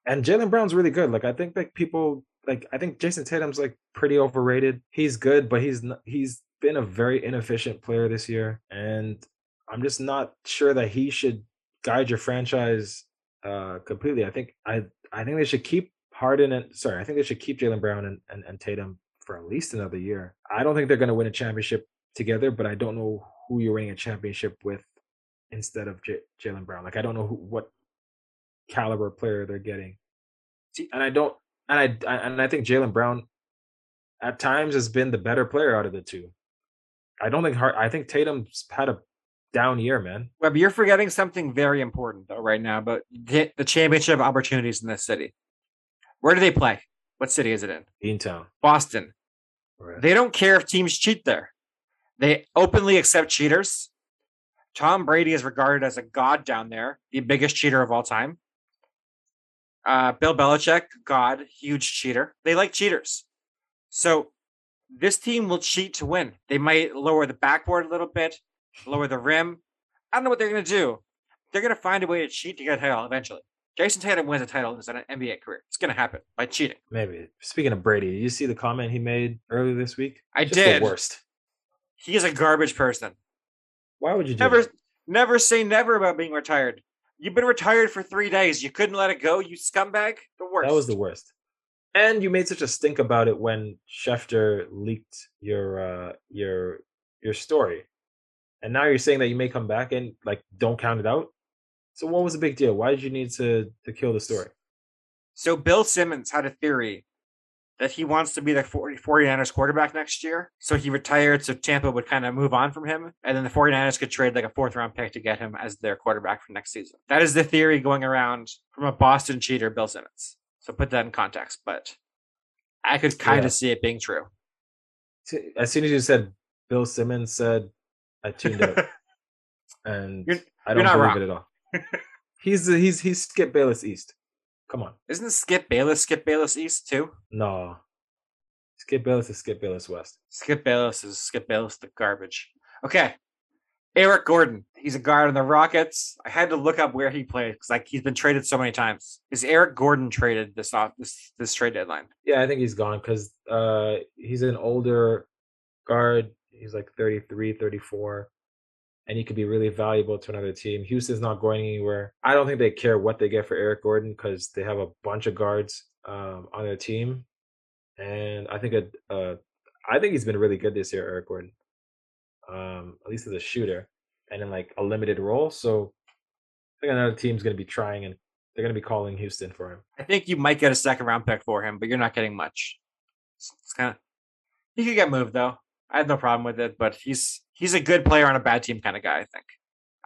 And Jaylen Brown's really good. Like I think like people like I think Jayson Tatum's like pretty overrated. He's good, but he's not, he's been a very inefficient player this year, and I'm just not sure that he should guide your franchise uh completely. I think I I think they should keep Harden and sorry, I think they should keep Jaylen Brown and, and, and Tatum for at least another year. I don't think they're going to win a championship together, but I don't know who you're winning a championship with instead of J- Jaylen Brown. Like I don't know who, what caliber player they're getting, See- and I don't, and I, and I think Jaylen Brown at times has been the better player out of the two. I don't think Hart. I think Tatum's had a down year, man. Web, you're forgetting something very important though right now the, the championship opportunities in this city. Where do they play? What city is it in? Beantown. Boston. Right. They don't care if teams cheat there. They openly accept cheaters. Tom Brady is regarded as a god down there, the biggest cheater of all time. Uh, Bill Belichick, god, huge cheater. They like cheaters. So this team will cheat to win. They might lower the backboard a little bit, lower the rim. I don't know what they're going to do. They're going to find a way to cheat to get title eventually. Jayson Tatum wins a title in an NBA career. It's going to happen by cheating. Maybe. Speaking of Brady, did you see the comment he made earlier this week? I Just did. The worst. He is a garbage person. Why would you do Never, that? never say never about being retired. You've been retired for three days. You couldn't let it go. You scumbag. The worst. That was the worst. And you made such a stink about it when Schefter leaked your uh your your story. And now you're saying that you may come back and like don't count it out. So what was the big deal? Why did you need to to kill the story? So Bill Simmons had a theory that he wants to be the 40, 49ers quarterback next year. So he retired so Tampa would kind of move on from him. And then the 49ers could trade like a fourth round pick to get him as their quarterback for next season. That is the theory going around from a Boston cheater, Bill Simmons. So put that in context. But I could kind of Yeah. see it being true. As soon as you said Bill Simmons said, I tuned out. and You're- I don't believe wrong. it at all. He's he's he's Skip Bayless East. Come on. Isn't Skip Bayless Skip Bayless East too? No. Skip Bayless is Skip Bayless West. Skip Bayless is Skip Bayless the garbage. Okay. Eric Gordon. He's a guard on the Rockets. I had to look up where he played because like he's been traded so many times. Is Eric Gordon traded this off this this trade deadline? Yeah, I think he's gone because uh, he's an older guard. He's like 33, 34, and he could be really valuable to another team. Houston's not going anywhere. I don't think they care what they get for Eric Gordon because they have a bunch of guards um, on their team, and I think a, uh, I think he's been really good this year, Eric Gordon. Um, at least as a shooter, and in like a limited role. So I think another team's going to be trying, and they're going to be calling Houston for him. I think you might get a second round pick for him, but you're not getting much. It's, it's kind of he could get moved though. I have no problem with it, but he's he's a good player on a bad team kind of guy. I think.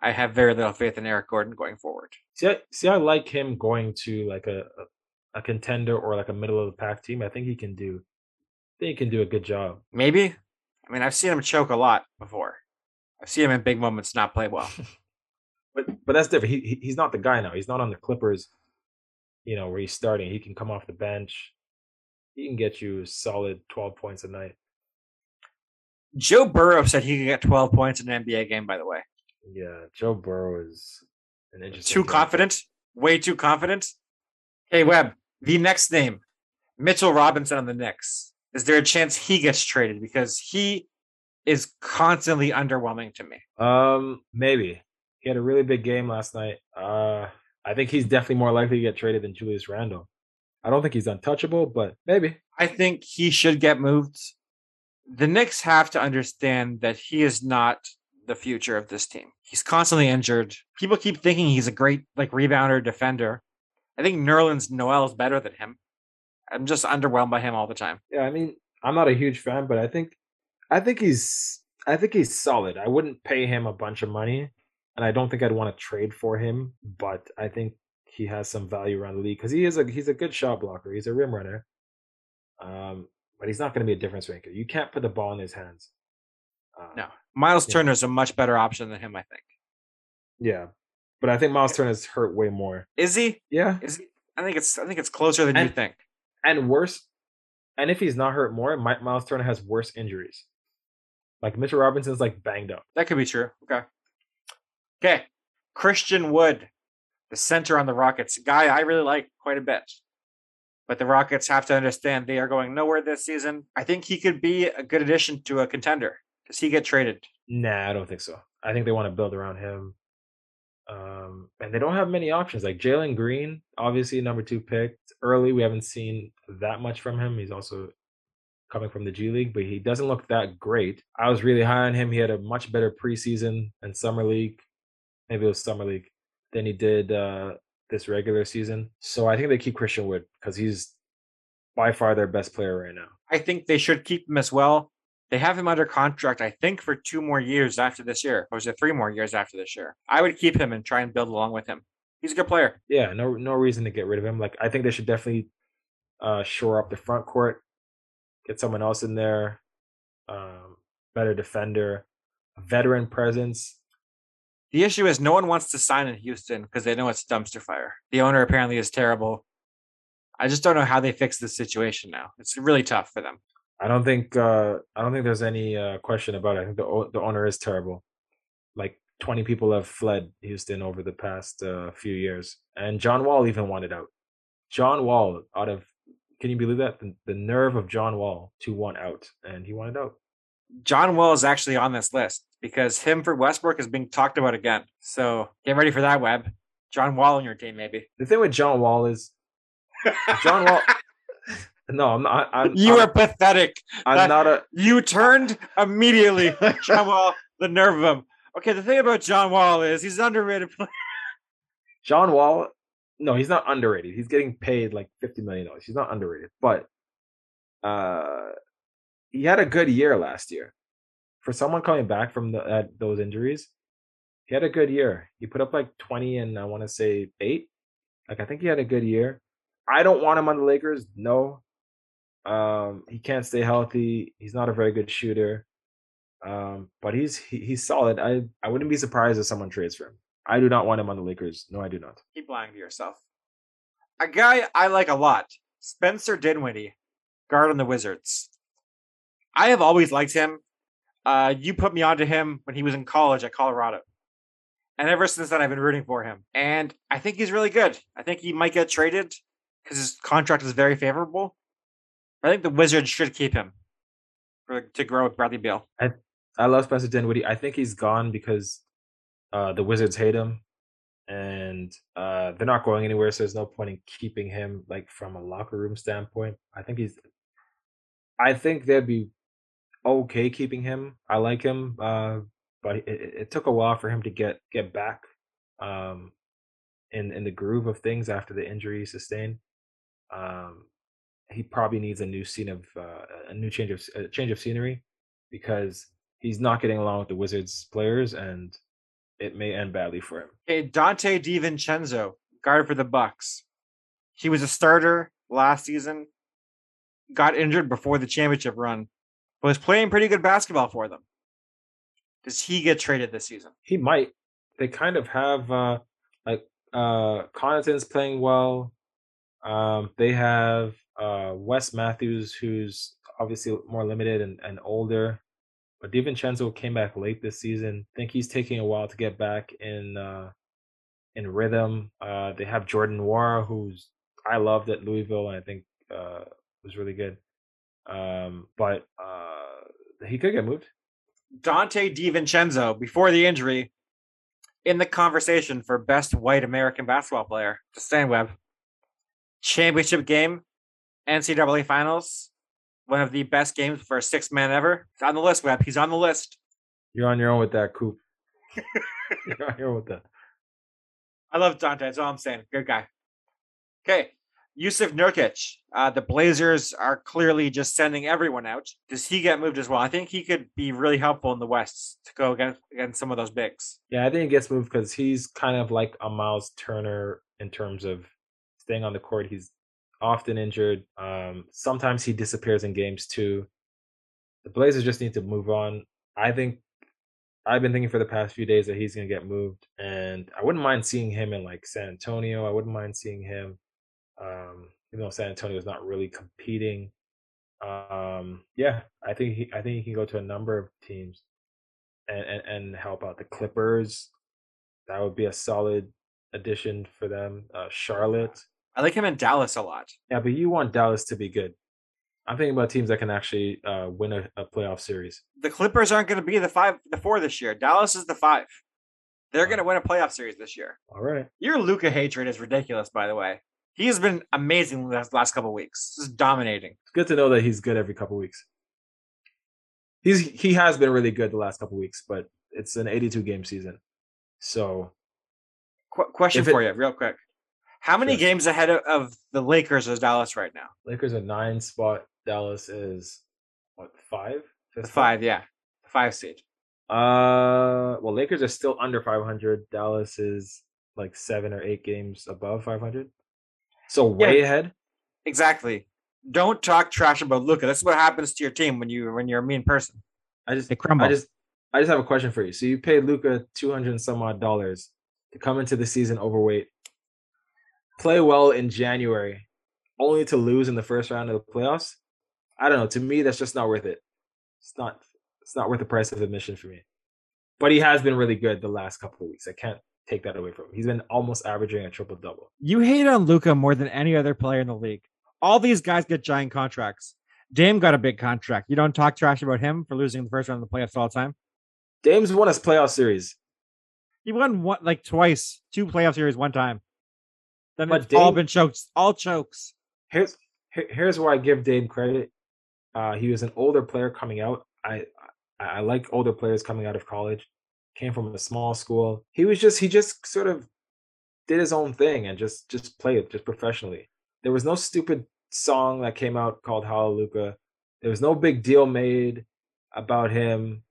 I have very little faith in Eric Gordon going forward. See, I, see, I like him going to like a, a contender or like a middle of the pack team, I think he can do. I think he can do a good job. Maybe. I mean, I've seen him choke a lot before. I've seen him in big moments not play well. but but that's different. He, he he's not the guy now. He's not on the Clippers. You know where he's starting. He can come off the bench. He can get you solid twelve points a night. Joe Burrow said he could get 12 points in an NBA game, by the way. Yeah, Joe Burrow is an interesting. Too confident? Way too confident? Hey, Webb, the next name Mitchell Robinson on the Knicks. Is there a chance he gets traded? Because he is constantly underwhelming to me. Um, maybe. He had a really big game last night. Uh, I think he's definitely more likely to get traded than Julius Randle. I don't think he's untouchable, but maybe. I think he should get moved the Knicks have to understand that he is not the future of this team. He's constantly injured. People keep thinking he's a great like rebounder defender. I think Nerlens Noel is better than him. I'm just underwhelmed by him all the time. Yeah, I mean, I'm not a huge fan, but I think I think he's I think he's solid. I wouldn't pay him a bunch of money, and I don't think I'd want to trade for him, but I think he has some value around the league because he is a he's a good shot blocker. He's a rim runner. Um, but he's not going to be a difference maker. You can't put the ball in his hands. Uh, no, Miles Turner is a much better option than him, I think. Yeah, but I think Miles Turner's hurt way more. Is he? Yeah. Is he? I think it's I think it's closer than and, you think. And worse, and if he's not hurt more, Miles Turner has worse injuries. Like Mitchell Robinson's like banged up. That could be true. Okay. Okay. Christian Wood, the center on the Rockets, guy I really like quite a bit but the Rockets have to understand they are going nowhere this season. I think he could be a good addition to a contender. Does he get traded? Nah, I don't think so. I think they want to build around him. Um, and they don't have many options. Like Jalen Green, obviously number two picked early. We haven't seen that much from him. He's also coming from the G League, but he doesn't look that great. I was really high on him. He had a much better preseason and summer league. Maybe it was summer league than he did uh, this regular season. So I think they keep Christian Wood because he's by far their best player right now. I think they should keep him as well. They have him under contract, I think, for two more years after this year, or is it three more years after this year? I would keep him and try and build along with him. He's a good player. Yeah, no, no reason to get rid of him. Like I think they should definitely uh, shore up the front court, get someone else in there, um, better defender, veteran presence. The issue is no one wants to sign in Houston because they know it's dumpster fire. The owner apparently is terrible. I just don't know how they fix this situation now. It's really tough for them. I don't think uh, I don't think there's any uh, question about it. I think the the owner is terrible. Like 20 people have fled Houston over the past uh, few years, and John Wall even wanted out. John Wall, out of can you believe that the, the nerve of John Wall to want out, and he wanted out. John Wall is actually on this list because him for Westbrook is being talked about again. So get ready for that, Webb. John Wall on your team, maybe. The thing with John Wall is John Wall. No, I'm not. I'm, you I'm, are pathetic. I'm that, not a. You turned immediately. John Wall, the nerve of him. Okay, the thing about John Wall is he's underrated player. John Wall, no, he's not underrated. He's getting paid like fifty million dollars. He's not underrated, but uh, he had a good year last year. For someone coming back from the, those injuries, he had a good year. He put up like 20 and I want to say eight. Like I think he had a good year. I don't want him on the Lakers. No. Um, he can't stay healthy. He's not a very good shooter. Um, but he's he, he's solid. I I wouldn't be surprised if someone trades for him. I do not want him on the Lakers. No, I do not. Keep lying to yourself. A guy I like a lot, Spencer Dinwiddie, guard on the Wizards. I have always liked him. Uh, you put me onto him when he was in college at Colorado. And ever since then, I've been rooting for him. And I think he's really good. I think he might get traded because his contract is very favorable. I think the Wizards should keep him for, to grow with Bradley Beal. I, I love Spencer Dinwiddie. I think he's gone because uh, the Wizards hate him and uh, they're not going anywhere. So there's no point in keeping him like from a locker room standpoint. I think he's, I think they'd be okay keeping him. I like him, uh, but it, it, took a while for him to get get back um, in in the groove of things after the injury he sustained. Um, he probably needs a new scene of uh, a new change of a change of scenery because he's not getting along with the Wizards players, and it may end badly for him. Okay, Donte DiVincenzo, guard for the Bucks. He was a starter last season, got injured before the championship run, was playing pretty good basketball for them. Does he get traded this season? He might. They kind of have uh like uh Connaughton's playing well. Um they have uh Wes Matthews who's obviously more limited and, and older. But DiVincenzo came back late this season. I think he's taking a while to get back in uh in rhythm. Uh they have Jordan Nwora who's I loved at Louisville and I think uh was really good. Um but uh he could get moved. Donte DiVincenzo, before the injury, in the conversation for best white American basketball player to Stan Webb. Championship game, NCAA finals, one of the best games for a six man ever. It's on the list, Webb. He's on the list. You're on your own with that, Coop. You're on your own with that. I love Donte. That's all I'm saying. Good guy. Okay. Jusuf Nurkic. Uh, the Blazers are clearly just sending everyone out. Does he get moved as well? I think he could be really helpful in the West to go against, against some of those bigs. Yeah, I think he gets moved because he's kind of like a Miles Turner in terms of staying on the court. He's often injured. Um, sometimes he disappears in games too. The Blazers just need to move on. I think I've been thinking for the past few days that he's going to get moved, and I wouldn't mind seeing him in like San Antonio. I wouldn't mind seeing him, um, even though San Antonio is not really competing. Um, yeah, I think he, I think he can go to a number of teams, and, and and help out the Clippers. That would be a solid addition for them. Uh, Charlotte. I like him in Dallas a lot. Yeah, but you want Dallas to be good. I'm thinking about teams that can actually uh, win a, a, playoff series. The Clippers aren't going to be the five, the four this year. Dallas is the five. They're going to win a playoff series this year. All right. Your Luka hatred is ridiculous, by the way. He has been amazing the last couple weeks. Just dominating. It's good to know that he's good every couple weeks. He's he has been really good the last couple weeks, but it's an 82 game season. So, Qu- question for it, you, real quick. How many sure. games ahead of, of the Lakers is Dallas right now? Lakers are nine spot. Dallas is what five? Fifth five, spot? yeah, five seed. Uh, well, Lakers are still under 500. Dallas is like seven or eight games above 500. So way yeah, ahead. Exactly. Don't talk trash about Luka. That's what happens to your team when you when you're a mean person. I just they crumble. I just I just have a question for you. So you paid Luka two hundred and some odd dollars to come into the season overweight, play well in January, only to lose in the first round of the playoffs. I don't know. To me, that's just not worth it. It's not. It's not worth the price of admission for me. But he has been really good the last couple of weeks. I can't take that away from him. He's been almost averaging a triple double. You hate on Luka more than any other player in the league. All these guys get giant contracts. Dame got a big contract. You don't talk trash about him for losing the first round of the playoffs all the time. Dame's won his playoff series. He won one like twice, two playoff series one time. Then but it's Dame, all been chokes, all chokes. Here's here's where I give Dame credit. Uh, he was an older player coming out. I, I I like older players coming out of college came from a small school. He was just he just sort of did his own thing and just just played just professionally. There was no stupid song that came out called Hallelujah. There was no big deal made about him.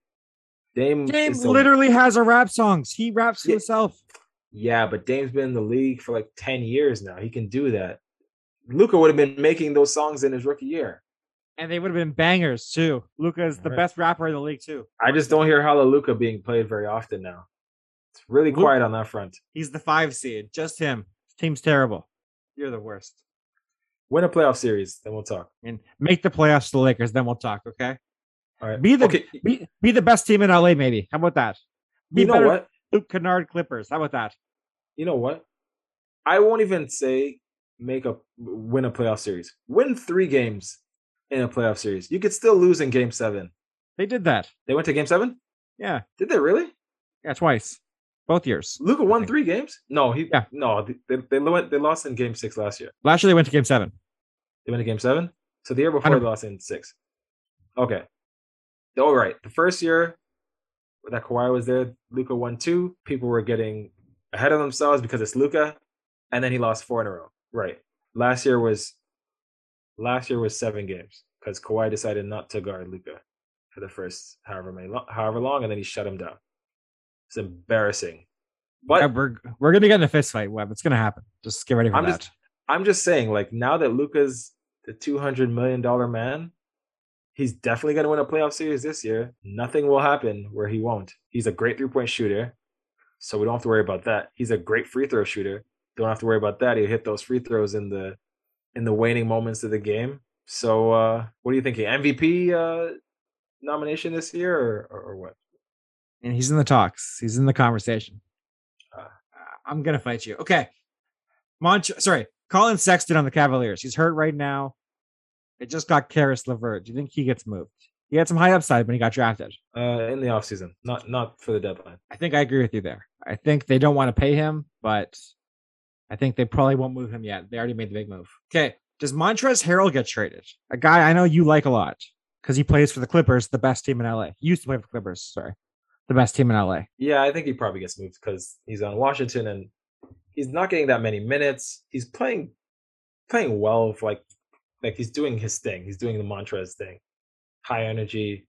Dame, Dame literally has a rap songs. He raps yeah, himself. Yeah, but Dame's been in the league for like 10 years now. He can do that. Luka would have been making those songs in his rookie year and they would have been bangers too. Luka is the right. best rapper in the league too. I just don't hear Hallelujah being played very often now. It's really Luka, quiet on that front. He's the five seed. Just him. team's terrible. You're the worst. Win a playoff series, then we'll talk. And make the playoffs to the Lakers, then we'll talk. Okay. All right. Be the okay. be, be the best team in LA, maybe. How about that? Be you know what? Luke Kennard Clippers. How about that? You know what? I won't even say make a win a playoff series. Win three games in a playoff series. You could still lose in game seven. They did that. They went to game seven? Yeah. Did they really? Yeah, twice. Both years. Luka won three games? No, he yeah. no, they, they went they lost in game six last year. Last year they went to game seven. They went to game seven? So the year before they lost in six. Okay. All right. The first year that Kawhi was there, Luka won two. People were getting ahead of themselves because it's Luka, and then he lost four in a row. Right. Last year was last year was seven games because Kawhi decided not to guard Luka for the first however many however long, and then he shut him down. It's embarrassing. But yeah, we're we're gonna get in a fist fight, Webb. It's gonna happen. Just get ready for I'm that. Just, I'm just saying, like now that Luka's the two hundred million dollar man, he's definitely going to win a playoff series this year. Nothing will happen where he won't. He's a great three point shooter, so we don't have to worry about that. He's a great free throw shooter. Don't have to worry about that. He'll hit those free throws in the in the waning moments of the game. So, uh, what are you thinking? MVP uh, nomination this year, or, or, or what? And he's in the talks. He's in the conversation. Uh, I'm gonna fight you. Okay, Mont. Sorry, Collin Sexton on the Cavaliers. He's hurt right now. It just got Caris LeVert. Do you think he gets moved? He had some high upside when he got drafted. Uh, in the offseason, not not for the deadline. I think I agree with you there. I think they don't want to pay him, but I think they probably won't move him yet. They already made the big move. Okay. Does Montrezl Harrell get traded? A guy I know you like a lot because he plays for the Clippers, the best team in LA. He used to play for the Clippers, sorry. The best team in LA. Yeah, I think he probably gets moved because he's on Washington and he's not getting that many minutes. He's playing playing well for like like he's doing his thing. He's doing the Montrez thing. High energy,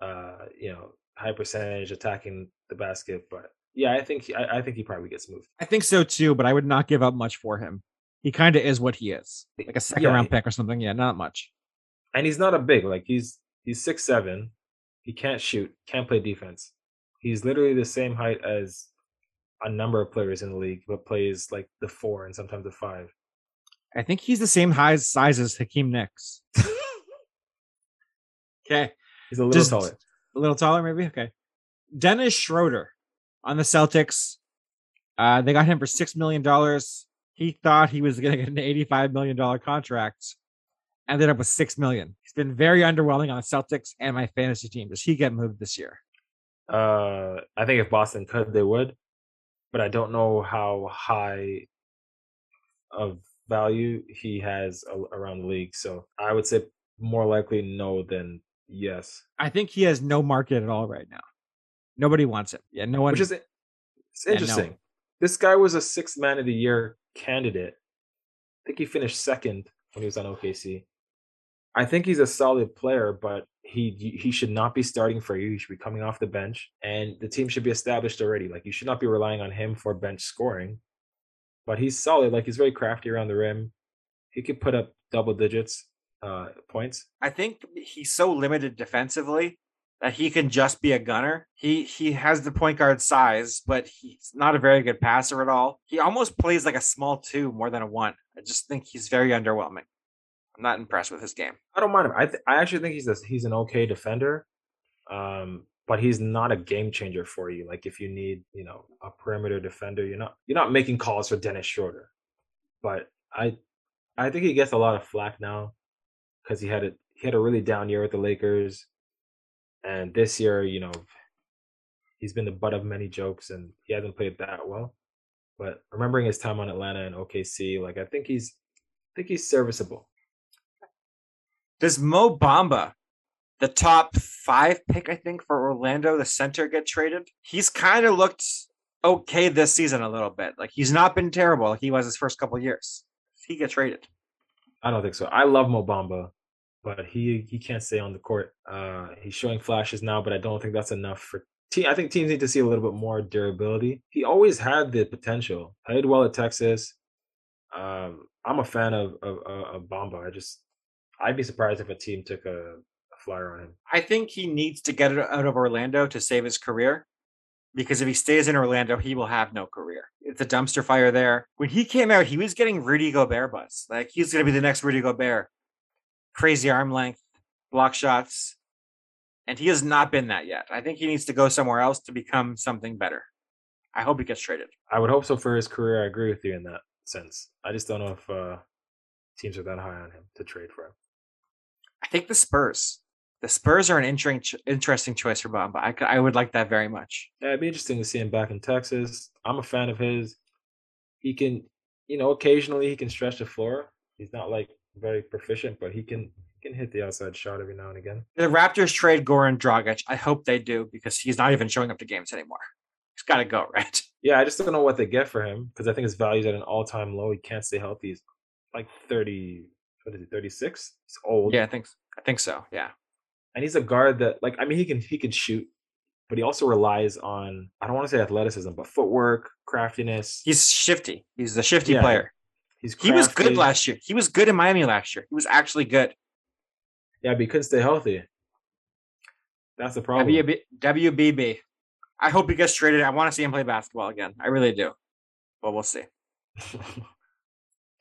uh, you know, high percentage attacking the basket, but yeah, I think he, I, I think he probably gets moved. I think so too, but I would not give up much for him. He kind of is what he is, like a second Yeah, round pick or something. Yeah, not much. And he's not a big like he's he's six seven. He can't shoot, can't play defense. He's literally the same height as a number of players in the league, but plays like the four and sometimes the five. I think he's the same high size as Hakeem Nicks. okay, He's a little Just- taller. a little taller, maybe. Okay, Dennis Schroeder on the Celtics. Uh, they got him for six million dollars. He thought he was going to get an eighty-five million dollar contract. Ended up with six million. He's been very underwhelming on the Celtics and my fantasy team. Does he get moved this year? Uh, I think if Boston could, they would, but I don't know how high of value he has a- around the league. So I would say more likely no than yes. I think he has no market at all right now. Nobody wants him. Yeah, no one. Which is it's Yeah, no. This guy was a sixth man of the year candidate. I think he finished second when he was on OKC. I think he's a solid player, but he he should not be starting for you. He should be coming off the bench, and the team should be established already. Like you should not be relying on him for bench scoring. But he's solid. Like he's very crafty around the rim. He could put up double digits uh points. I think he's so limited defensively that he can just be a gunner. He he has the point guard size, but he's not a very good passer at all. He almost plays like a small two more than a one. I just think he's very underwhelming. I'm not impressed with his game. I don't mind him. I th- I actually think he's a, he's an okay defender, um, but he's not a game changer for you. Like if you need you know a perimeter defender, you're not you're not making calls for Dennis Schroeder. But I I think he gets a lot of flack now because he had a he had a really down year with the Lakers, and this year you know he's been the butt of many jokes and he hasn't played that well. But remembering his time on Atlanta and OKC, like I think he's I think he's serviceable. Does Mo Bamba, the top five pick, I think, for Orlando, the center, get traded? He's kind of looked okay this season a little bit. Like he's not been terrible like he was his first couple of years. He get traded. I don't think so. I love Mo Bamba, but he he can't stay on the court. Uh, he's showing flashes now, but I don't think that's enough for team. I think teams need to see a little bit more durability. He always had the potential. Played well at Texas. Um, I'm a fan of of, of of Bamba. I just I'd be surprised if a team took a, a flyer on him. I think he needs to get out of Orlando to save his career. Because if he stays in Orlando, he will have no career. It's a dumpster fire there. When he came out, he was getting Rudy Gobert buzz. Like he's gonna be the next Rudy Gobert. Crazy arm length, block shots. And he has not been that yet. I think he needs to go somewhere else to become something better. I hope he gets traded. I would hope so for his career. I agree with you in that sense. I just don't know if uh, teams are that high on him to trade for him. I think the Spurs. The Spurs are an interesting interesting choice for Bamba. I I would like that very much. Yeah, it'd be interesting to see him back in Texas. I'm a fan of his. He can, you know, occasionally he can stretch the floor. He's not like very proficient, but he can he can hit the outside shot every now and again. The Raptors trade Goran Dragic. I hope they do because he's not even showing up to games anymore. He's got to go, right? Yeah, I just don't know what they get for him because I think his value's at an all time low. He can't stay healthy. He's like 30, what is he, 36? He's old. Yeah, I think I think so. Yeah. And he's a guard that like I mean he can he can shoot, but he also relies on I don't want to say athleticism, but footwork, craftiness. He's shifty. He's a shifty Yeah. player. He was good last year. He was good in Miami last year. He was actually good. Yeah, but he couldn't stay healthy. That's the problem. WB, WBB. I hope he gets traded. I want to see him play basketball again. I really do. But we'll see.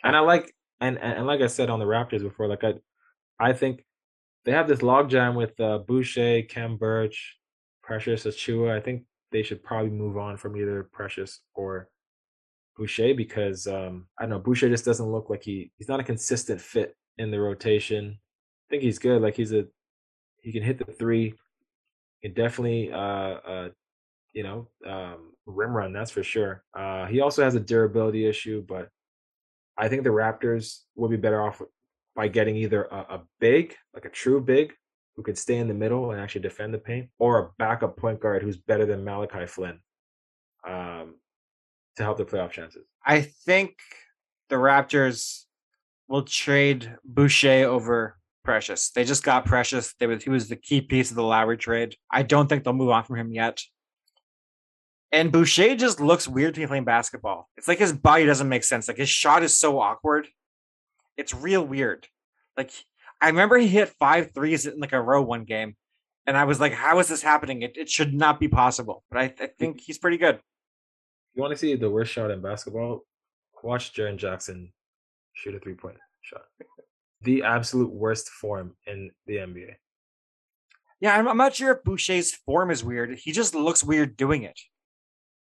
and I like and, and like I said on the Raptors before, like I I think they have this logjam with uh, Boucher, Khem Birch, Precious Achiuwa. I think they should probably move on from either Precious or Boucher because um I don't know, Boucher just doesn't look like he he's not a consistent fit in the rotation. I think he's good. Like he's a he can hit the three. He can definitely uh uh you know um rim run, that's for sure. Uh he also has a durability issue, but I think the Raptors would be better off by getting either a, a big, like a true big, who could stay in the middle and actually defend the paint, or a backup point guard who's better than Malachi Flynn um, to help their playoff chances. I think the Raptors will trade Boucher over Precious. They just got Precious. They was, he was the key piece of the Lowry trade. I don't think they'll move on from him yet. And Boucher just looks weird to me playing basketball. It's like his body doesn't make sense. Like his shot is so awkward. It's real weird. Like I remember he hit five threes in like a row one game, and I was like, "How is this happening? It, it should not be possible." But I, I think he's pretty good. You want to see the worst shot in basketball? Watch Jaren Jackson shoot a three point shot. The absolute worst form in the NBA. Yeah, I'm, I'm not sure if Boucher's form is weird. He just looks weird doing it.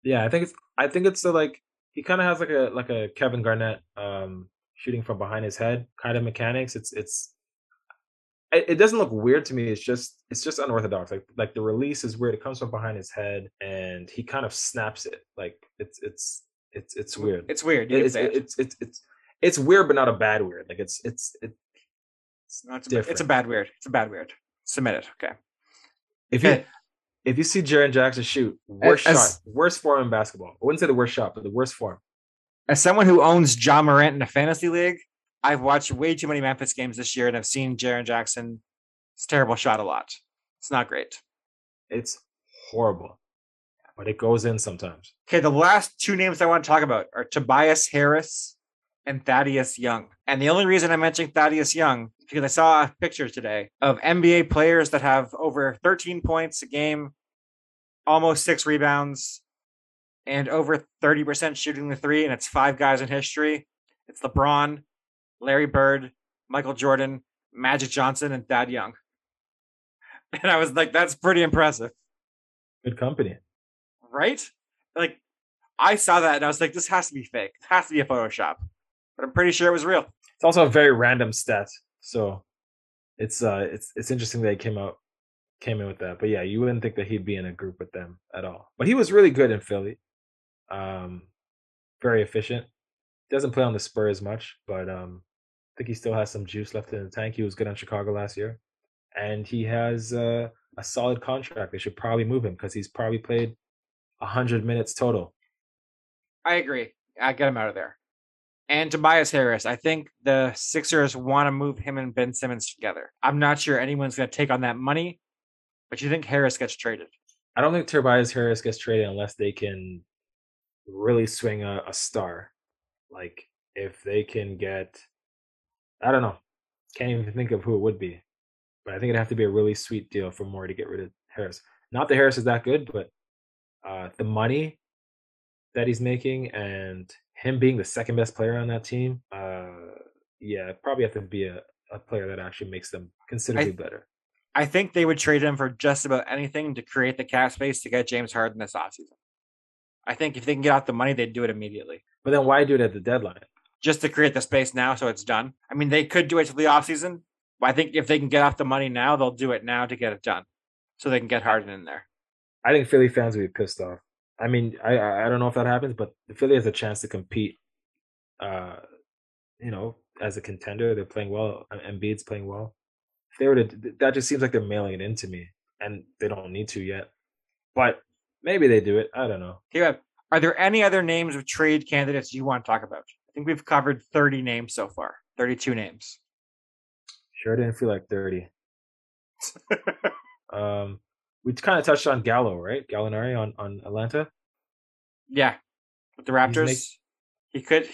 Yeah, I think it's I think it's the like he kind of has like a like a Kevin Garnett um shooting from behind his head kind of mechanics. It's it's it, it doesn't look weird to me. It's just it's just unorthodox. Like like the release is weird. It comes from behind his head and he kind of snaps it. Like it's it's it's it's weird. It's weird. It's say it's it's it's it's weird, but not a bad weird. Like it's it's it's. It's, a, it's a bad weird. It's a bad weird. Submit it. Okay. if you Okay. if you see Jaren Jackson shoot worst As- shot, worst form in basketball. I wouldn't say the worst shot, but the worst form. As someone who owns Ja Morant in a fantasy league, I've watched way too many Memphis games this year, and I've seen Jaren Jackson. It's terrible shot a lot. It's not great. It's horrible, but it goes in sometimes. Okay, the last two names I want to talk about are Tobias Harris and Thaddeus Young. And the only reason I'm mentioning Thaddeus Young is because I saw a picture today of NBA players that have over 13 points a game, almost six rebounds, and over 30% shooting the three. And it's five guys in history. It's LeBron, Larry Bird, Michael Jordan, Magic Johnson, and Thad Young. And I was like, that's pretty impressive Good company. right? Like, I saw that and I was like, this has to be fake. It has to be a Photoshop. But I'm pretty sure it was real. It's also a very random stat, so it's uh it's it's interesting that he came out came in with that. But yeah, you wouldn't think that he'd be in a group with them at all. But he was really good in Philly. Um, very efficient. Doesn't play on the Spurs as much, but um, think he still has some juice left in the tank. He was good on Chicago last year, and he has uh, a solid contract. They should probably move him because he's probably played hundred minutes total. I agree. I get him out of there. And Tobias Harris, I think the Sixers want to move him and Ben Simmons together. I'm not sure anyone's going to take on that money, but you think Harris gets traded? I don't think Tobias Harris gets traded unless they can really swing a, a star. Like if they can get, I don't know, can't even think of who it would be, but I think it'd have to be a really sweet deal for Morey to get rid of Harris. Not that Harris is that good, but uh, the money that he's making and him being the second best player on that team, uh, yeah, probably have to be a, a player that actually makes them considerably better. I think they would trade him for just about anything to create the cap space to get James Harden this offseason. I think if they can get out the money, they'd do it immediately. But then why do it at the deadline? Just to create the space now so it's done. I mean, they could do it to the offseason, but I think if they can get off the money now, they'll do it now to get it done. So they can get Harden in there. I think Philly fans would be pissed off. I mean, I I don't know if that happens, but Philly has a chance to compete. Uh, you know, as a contender, they're playing well. and Embiid's playing well. If they were to, that just seems like they're mailing it into me, and they don't need to yet. But maybe they do it. I don't know. Okay, are there any other names of trade candidates you want to talk about? I think we've covered 30 names so far, 32 names. Sure, didn't feel like thirty. um, we kind of touched on Gallo, right? Gallinari on on Atlanta. Yeah, with the Raptors, make- he could.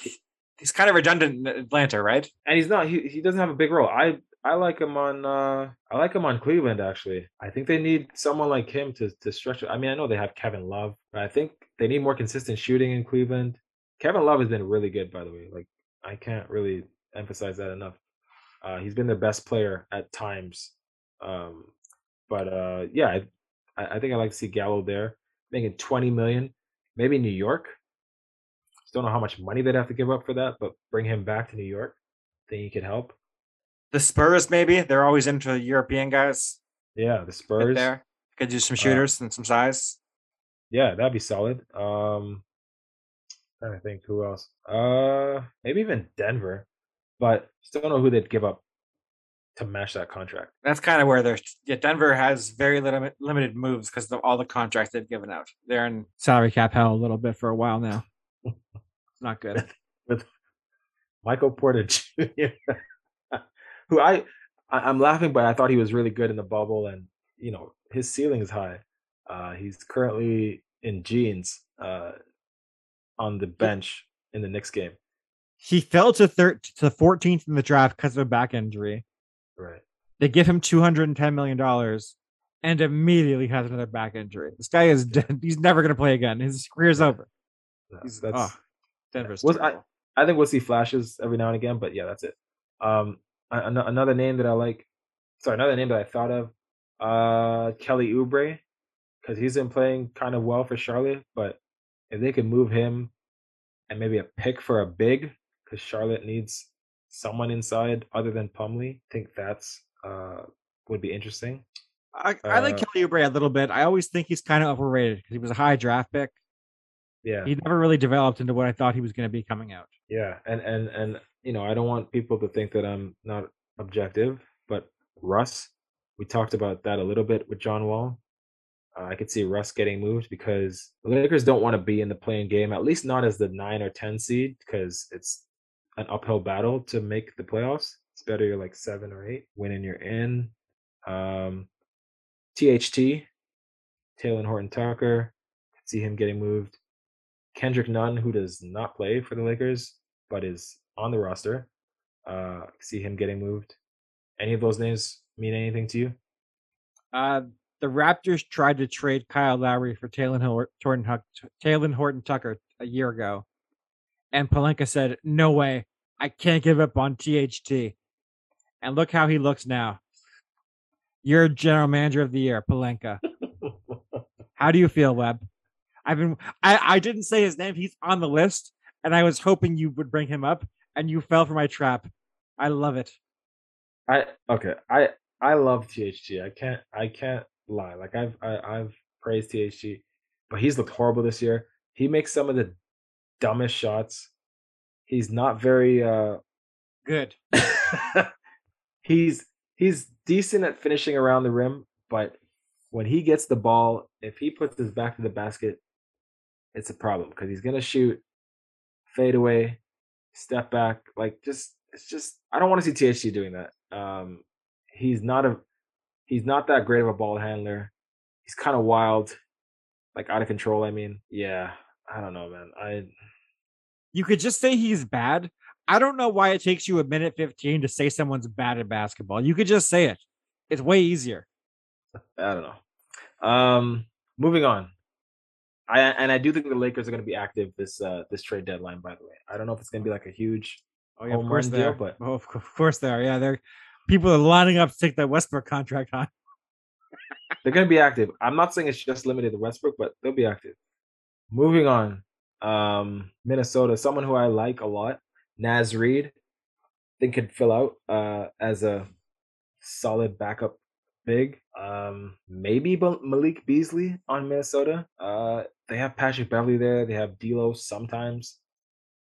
he's kind of redundant in Atlanta, right? And he's not. He he doesn't have a big role. I I like him on. uh I like him on Cleveland. Actually, I think they need someone like him to to stretch. it. I mean, I know they have Kevin Love, but I think they need more consistent shooting in Cleveland. Kevin Love has been really good, by the way. Like I can't really emphasize that enough. Uh, he's been their best player at times. Um, but uh, yeah, I, I think I like to see Gallo there making twenty million. Maybe New York. Just don't know how much money they'd have to give up for that, but bring him back to New York. Think he could help. The Spurs, maybe they're always into European guys. Yeah, the Get Spurs. there could do some Uh, shooters and some size. Yeah, that'd be solid. Um, trying to think who else. Uh, maybe even Denver, but still don't know who they'd give up to match that contract. That's kind of where they're. Yeah, Denver has very limited limited moves because of all the contracts they've given out. They're in salary cap hell a little bit for a while now. It's not good. with Michael Porter Jr., who I, I I'm laughing, but I thought he was really good in the bubble, and you know his ceiling is high. Uh, he's currently in jeans uh, on the bench in the Knicks game. He fell to thir- to 14th in the draft because of a back injury. Right. They give him 210 million dollars, and immediately has another back injury. This guy is dead. He's never going to play again. His career's over. Yeah, that's oh, Denver's. Was- I- I think we'll see flashes every now and again, but yeah, that's it. Um, an- another name that I like, sorry, another name that I thought of, uh, Kelly Oubre, because he's been playing kind of well for Charlotte. But if they could move him and maybe a pick for a big, because Charlotte needs someone inside other than Plumlee, I think that's uh would be interesting. I, I like uh, Kelly Oubre a little bit. I always think he's kind of overrated because he was a high draft pick. Yeah, He never really developed into what I thought he was going to be coming out. Yeah, and and and you know, I don't want people to think that I'm not objective, but Russ, we talked about that a little bit with John Wall. Uh, I could see Russ getting moved because the Lakers don't want to be in the playing game, at least not as the nine or ten seed, because it's an uphill battle to make the playoffs. It's better you're like seven or eight, winning you're in. Um, THT, Talen Horton Tucker, could see him getting moved. Kendrick Nunn, who does not play for the Lakers but is on the roster, uh, see him getting moved. Any of those names mean anything to you? Uh, the Raptors tried to trade Kyle Lowry for Talen Horton, Huck- Talen Horton Tucker a year ago, and Pelinka said, "No way, I can't give up on THT." And look how he looks now. You're general manager of the year, Pelinka. How do you feel, Webb? I've been I, I didn't say his name. He's on the list, and I was hoping you would bring him up, and you fell for my trap. I love it. I okay. I I love THT. I can't I can't lie. Like I've I, I've praised THT, but he's looked horrible this year. He makes some of the dumbest shots. He's not very uh Good. he's he's decent at finishing around the rim, but when he gets the ball, if he puts his back to the basket, it's a problem because he's gonna shoot fade away, step back, like just it's just I don't want to see THT doing that. Um he's not a he's not that great of a ball handler. He's kind of wild, like out of control, I mean. Yeah, I don't know, man. I You could just say he's bad. I don't know why it takes you a minute 15 to say someone's bad at basketball. You could just say it. It's way easier. I don't know. Um, moving on. I and I do think the Lakers are going to be active this uh this trade deadline. By the way, I don't know if it's going to be like a huge. Oh, yeah, of course they deal, are. but- oh, of course they are. Yeah, they're people are lining up to take that Westbrook contract on. They're going to be active. I'm not saying it's just limited to Westbrook, but they'll be active. Moving on. Um, Minnesota, someone who I like a lot, Naz Reid, think could fill out uh as a solid backup big. Um, maybe Malik Beasley on Minnesota. Uh, they have Patrick Beverley there. They have D'Lo sometimes.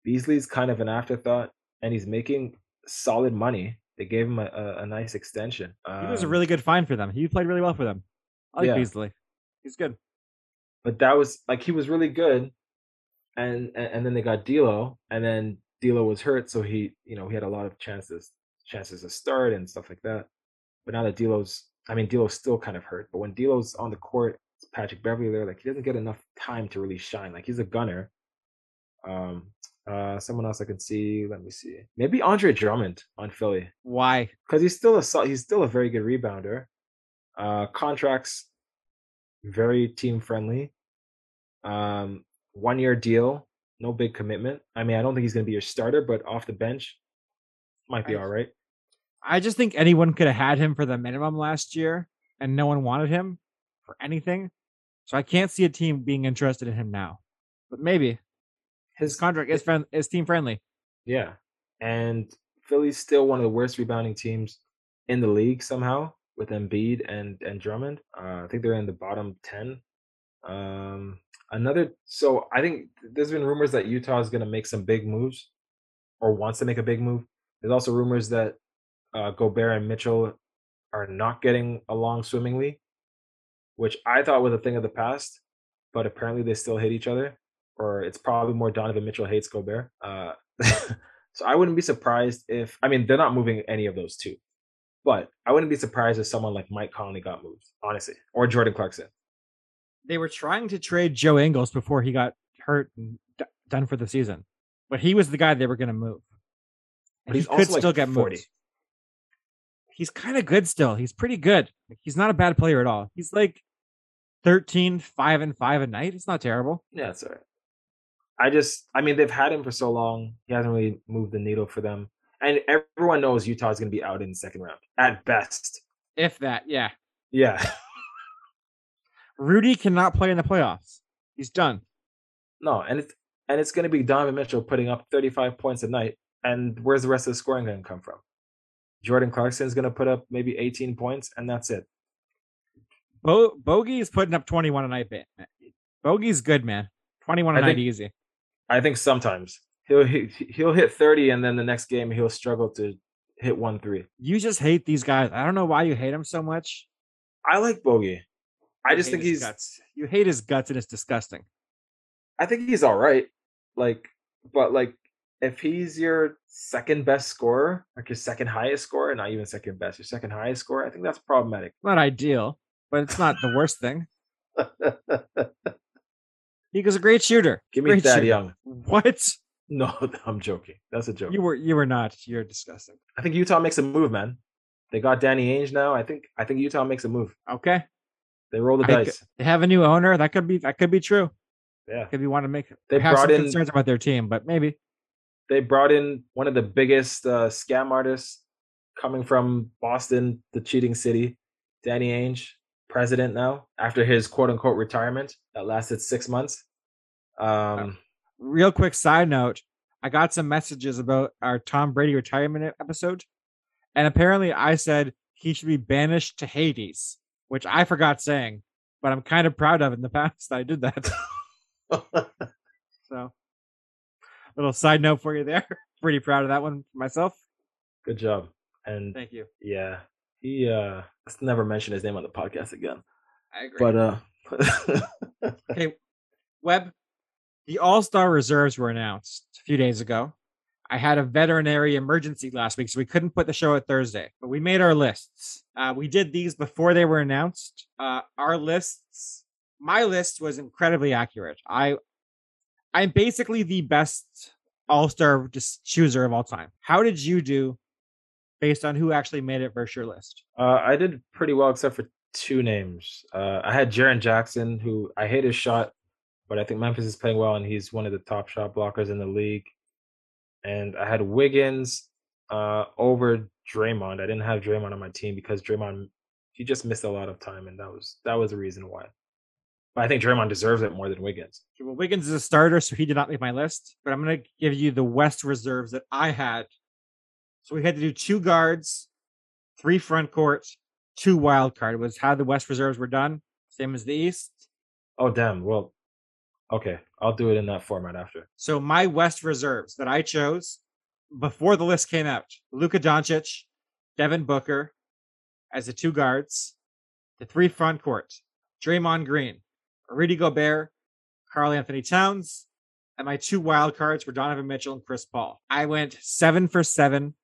Beasley's kind of an afterthought, and he's making solid money. They gave him a, a, a nice extension. He was a Um, really good find for them. He played really well for them. I like Yeah. Beasley. He's good. but that was like he was really good, and and, and then they got D'Lo, and then D'Lo was hurt, so he you know he had a lot of chances chances to start and stuff like that. But now that D'Lo's, I mean D'Lo's still kind of hurt, but when D'Lo's on the court, it's Patrick Beverley there, like he doesn't get enough time to really shine. Like he's a gunner. Um, Uh, someone else I can see. Let me see. Maybe Andre Drummond on Philly Why? because he's still a he's still a very good rebounder. Uh, contracts very team friendly. Um, one year deal, no big commitment. I mean, I don't think he's going to be your starter, but off the bench, might be I- all right. I just think anyone could have had him for the minimum last year, and no one wanted him for anything. So I can't see a team being interested in him now. But maybe his contract is friend is team friendly. Yeah. And Philly's still one of the worst rebounding teams in the league somehow with Embiid and and Drummond. Uh, I think they're in the bottom 10. Um another so I think there's been rumors that Utah is going to make some big moves or wants to make a big move. There's also rumors that uh, Gobert and Mitchell are not getting along swimmingly, which I thought was a thing of the past, but apparently they still hate each other, or it's probably more Donovan Mitchell hates Gobert. Uh, so I wouldn't be surprised if I mean they're not moving any of those two, but I wouldn't be surprised if someone like Mike Conley got moved, honestly, or Jordan Clarkson. They were trying to trade Joe Ingles before he got hurt and d- done for the season, but he was the guy they were going to move. But And he's he could like, still get 40. moved. He's kind of good still. He's pretty good. Like, he's not a bad player at all. He's like 13, 5 and 5 a night. It's not terrible. Yeah, it's all right. I just, I mean, they've had him for so long. He hasn't really moved the needle for them. And everyone knows Utah is going to be out in the second round at best. If that, yeah. Yeah. Rudy cannot play in the playoffs. He's done. no, and it's and it's going to be Donovan Mitchell putting up 35 points a night. And where's the rest of the scoring going to come from? Jordan Clarkson's going to put up maybe 18 points, and that's it. Bo- Bogey is putting up 21 a night. man. Bogey's good, man. 21 a I night think- easy. I think sometimes he'll he, he'll hit 30, and then the next game he'll struggle to hit one three. You just hate these guys. I don't know why you hate him so much. I like Bogey. I You just think he's guts. You hate his guts, and it's disgusting. I think he's all right. Like, but like, if he's your second best scorer, like your second highest scorer, not even second best, your second highest scorer, I think that's problematic. Not ideal, but it's not the worst thing. He was a great shooter. Give me Great Thad shooter. Young. What? No, I'm joking. That's a joke. You were you were not. You're disgusting. I think Utah makes a move, man. They got Danny Ainge now. I think I think Utah makes a move. Okay. They roll the I dice. They have a new owner. That could be that could be true. Yeah. Could be want to make They have some brought in- concerns about their team, but maybe. They brought in one of the biggest uh, scam artists coming from Boston, the cheating city, Danny Ainge, president now after his quote unquote retirement that lasted six months. Um, Real quick side note, I got some messages about our Tom Brady retirement episode, and apparently I said he should be banished to Hades, which I forgot saying, but I'm kind of proud of in the past that I did that. So, little side note for you there. Pretty proud of that one for myself. Good job. And Thank you. yeah, he uh let's never mention his name on the podcast again. I agree. But uh okay, Webb, the All Star reserves were announced a few days ago. I had a veterinary emergency last week, so we couldn't put the show at Thursday, but we made our lists. Uh, we did these before they were announced. Uh, our lists, my list was incredibly accurate. I, I'm basically the best All Star just chooser of all time. How did you do, based on who actually made it versus your list? Uh, I did pretty well except for two names. Uh, I had Jaren Jackson, who I hate his shot, but I think Memphis is playing well, and he's one of the top shot blockers in the league. And I had Wiggins uh, over Draymond. I didn't have Draymond on my team because Draymond he just missed a lot of time, and that was that was the reason why. But I think Draymond deserves it more than Wiggins. Well, Wiggins is a starter, so he did not make my list. But I'm going to give you the West reserves that I had. So we had to do two guards, three front courts, two wild card was how the West reserves were done. Same as the East. Oh damn! Well, okay, I'll do it in that format after. So my West reserves that I chose before the list came out: Luka Doncic, Devin Booker as the two guards, the three front court: Draymond Green, Rudy Gobert, Karl Anthony Towns, and my two wild cards were Donovan Mitchell and Chris Paul. I went seven for seven.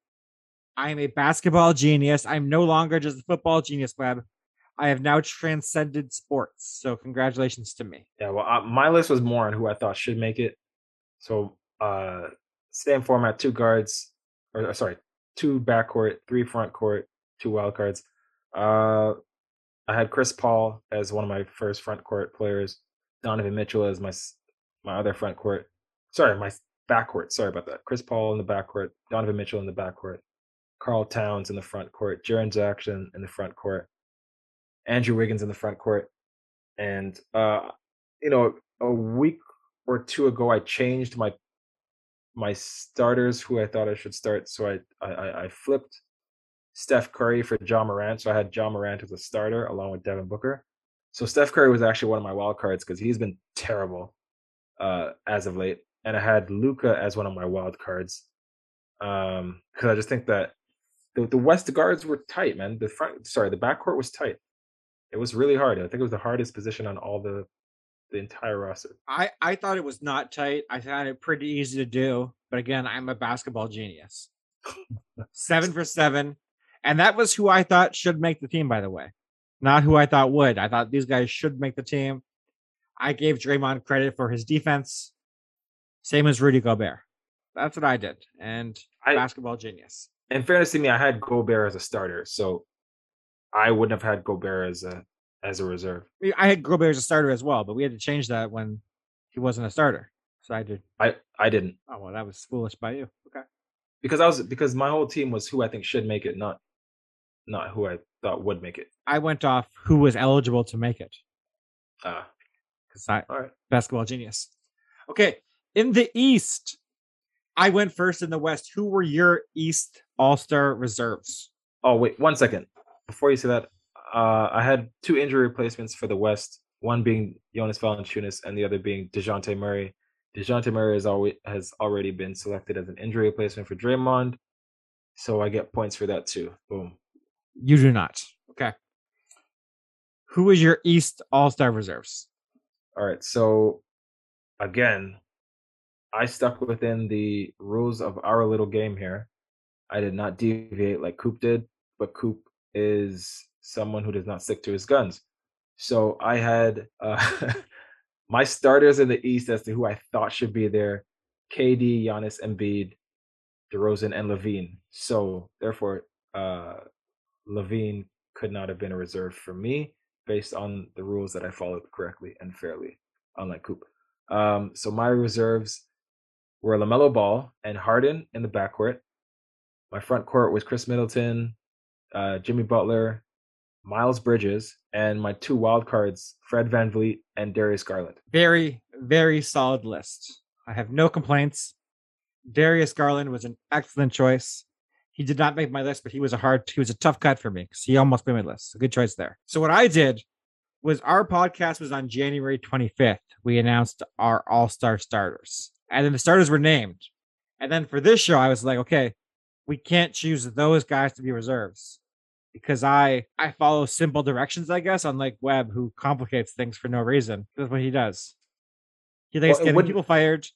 I am a basketball genius. I'm no longer just a football genius, Webb. I have now transcended sports. So congratulations to me. Yeah, well, uh, my list was more on who I thought should make it. So uh, same format, two guards, or uh, sorry, two backcourt, three front court, two wild cards. Uh, I had Chris Paul as one of my first front court players. Donovan Mitchell as my my other front court. Sorry, my backcourt. Sorry about that. Chris Paul in the backcourt, Donovan Mitchell in the backcourt, Karl Towns in the front court, Jaren Jackson in the front court, Andrew Wiggins in the front court, and uh, you know, a week or two ago, I changed my my starters who I thought I should start. So I I, I flipped Steph Curry for Ja Morant. So I had Ja Morant as a starter along with Devin Booker. So Steph Curry was actually one of my wild cards because he's been terrible uh, as of late, and I had Luka as one of my wild cards because um, I just think that the, the West guards were tight, man. The front, sorry, the backcourt was tight. It was really hard. I think it was the hardest position on all the the entire roster. I I thought it was not tight. I found it pretty easy to do, but again, I'm a basketball genius. seven for seven, and that was who I thought should make the team. By the way, not who I thought would. I thought these guys should make the team. I gave Draymond credit for his defense, same as Rudy Gobert. That's what I did, and I, basketball genius. In fairness to me, I had Gobert as a starter, so I wouldn't have had Gobert as a as a reserve. I had Gobert as a starter as well, but we had to change that when he wasn't a starter. So I did. I I didn't. Oh well, that was foolish by you. Okay. Because I was because my whole team was who I think should make it, not not who I thought would make it. I went off who was eligible to make it. Ah. Because I all right. basketball genius. Okay. In the East, I went first in the West. Who were your East All Star reserves? Oh wait, one second. Before you say that, uh, I had two injury replacements for the West. One being Jonas Valanciunas, and the other being Dejounte Murray. Dejounte Murray has always has already been selected as an injury replacement for Draymond, so I get points for that too. Boom. You do not. Okay. Who is your East All Star reserves? All right. So again, I stuck within the rules of our little game here. I did not deviate like Coop did, but Coop is someone who does not stick to his guns. So I had uh, my starters in the East as to who I thought should be there: KD, Giannis, Embiid, DeRozan, and LaVine. So therefore, uh, LaVine could not have been a reserve for me based on the rules that I followed correctly and fairly, unlike Coop. Um, so my reserves were LaMelo Ball and Harden in the backcourt. My front court was Khris Middleton, uh, Jimmy Butler, Miles Bridges, and my two wild cards, Fred Van VanVleet and Darius Garland. Very, very solid list. I have no complaints. Darius Garland was an excellent choice. He did not make my list, but he was a hard, he was a tough cut for me because he almost made my list. A good choice there. So what I did was our podcast was on January 25th. We announced our all star starters, and then the starters were named. And then for this show, I was like, okay, we can't choose those guys to be reserves because I I follow simple directions, I guess, unlike Webb, who complicates things for no reason. That's what he does. He likes well, getting people fired.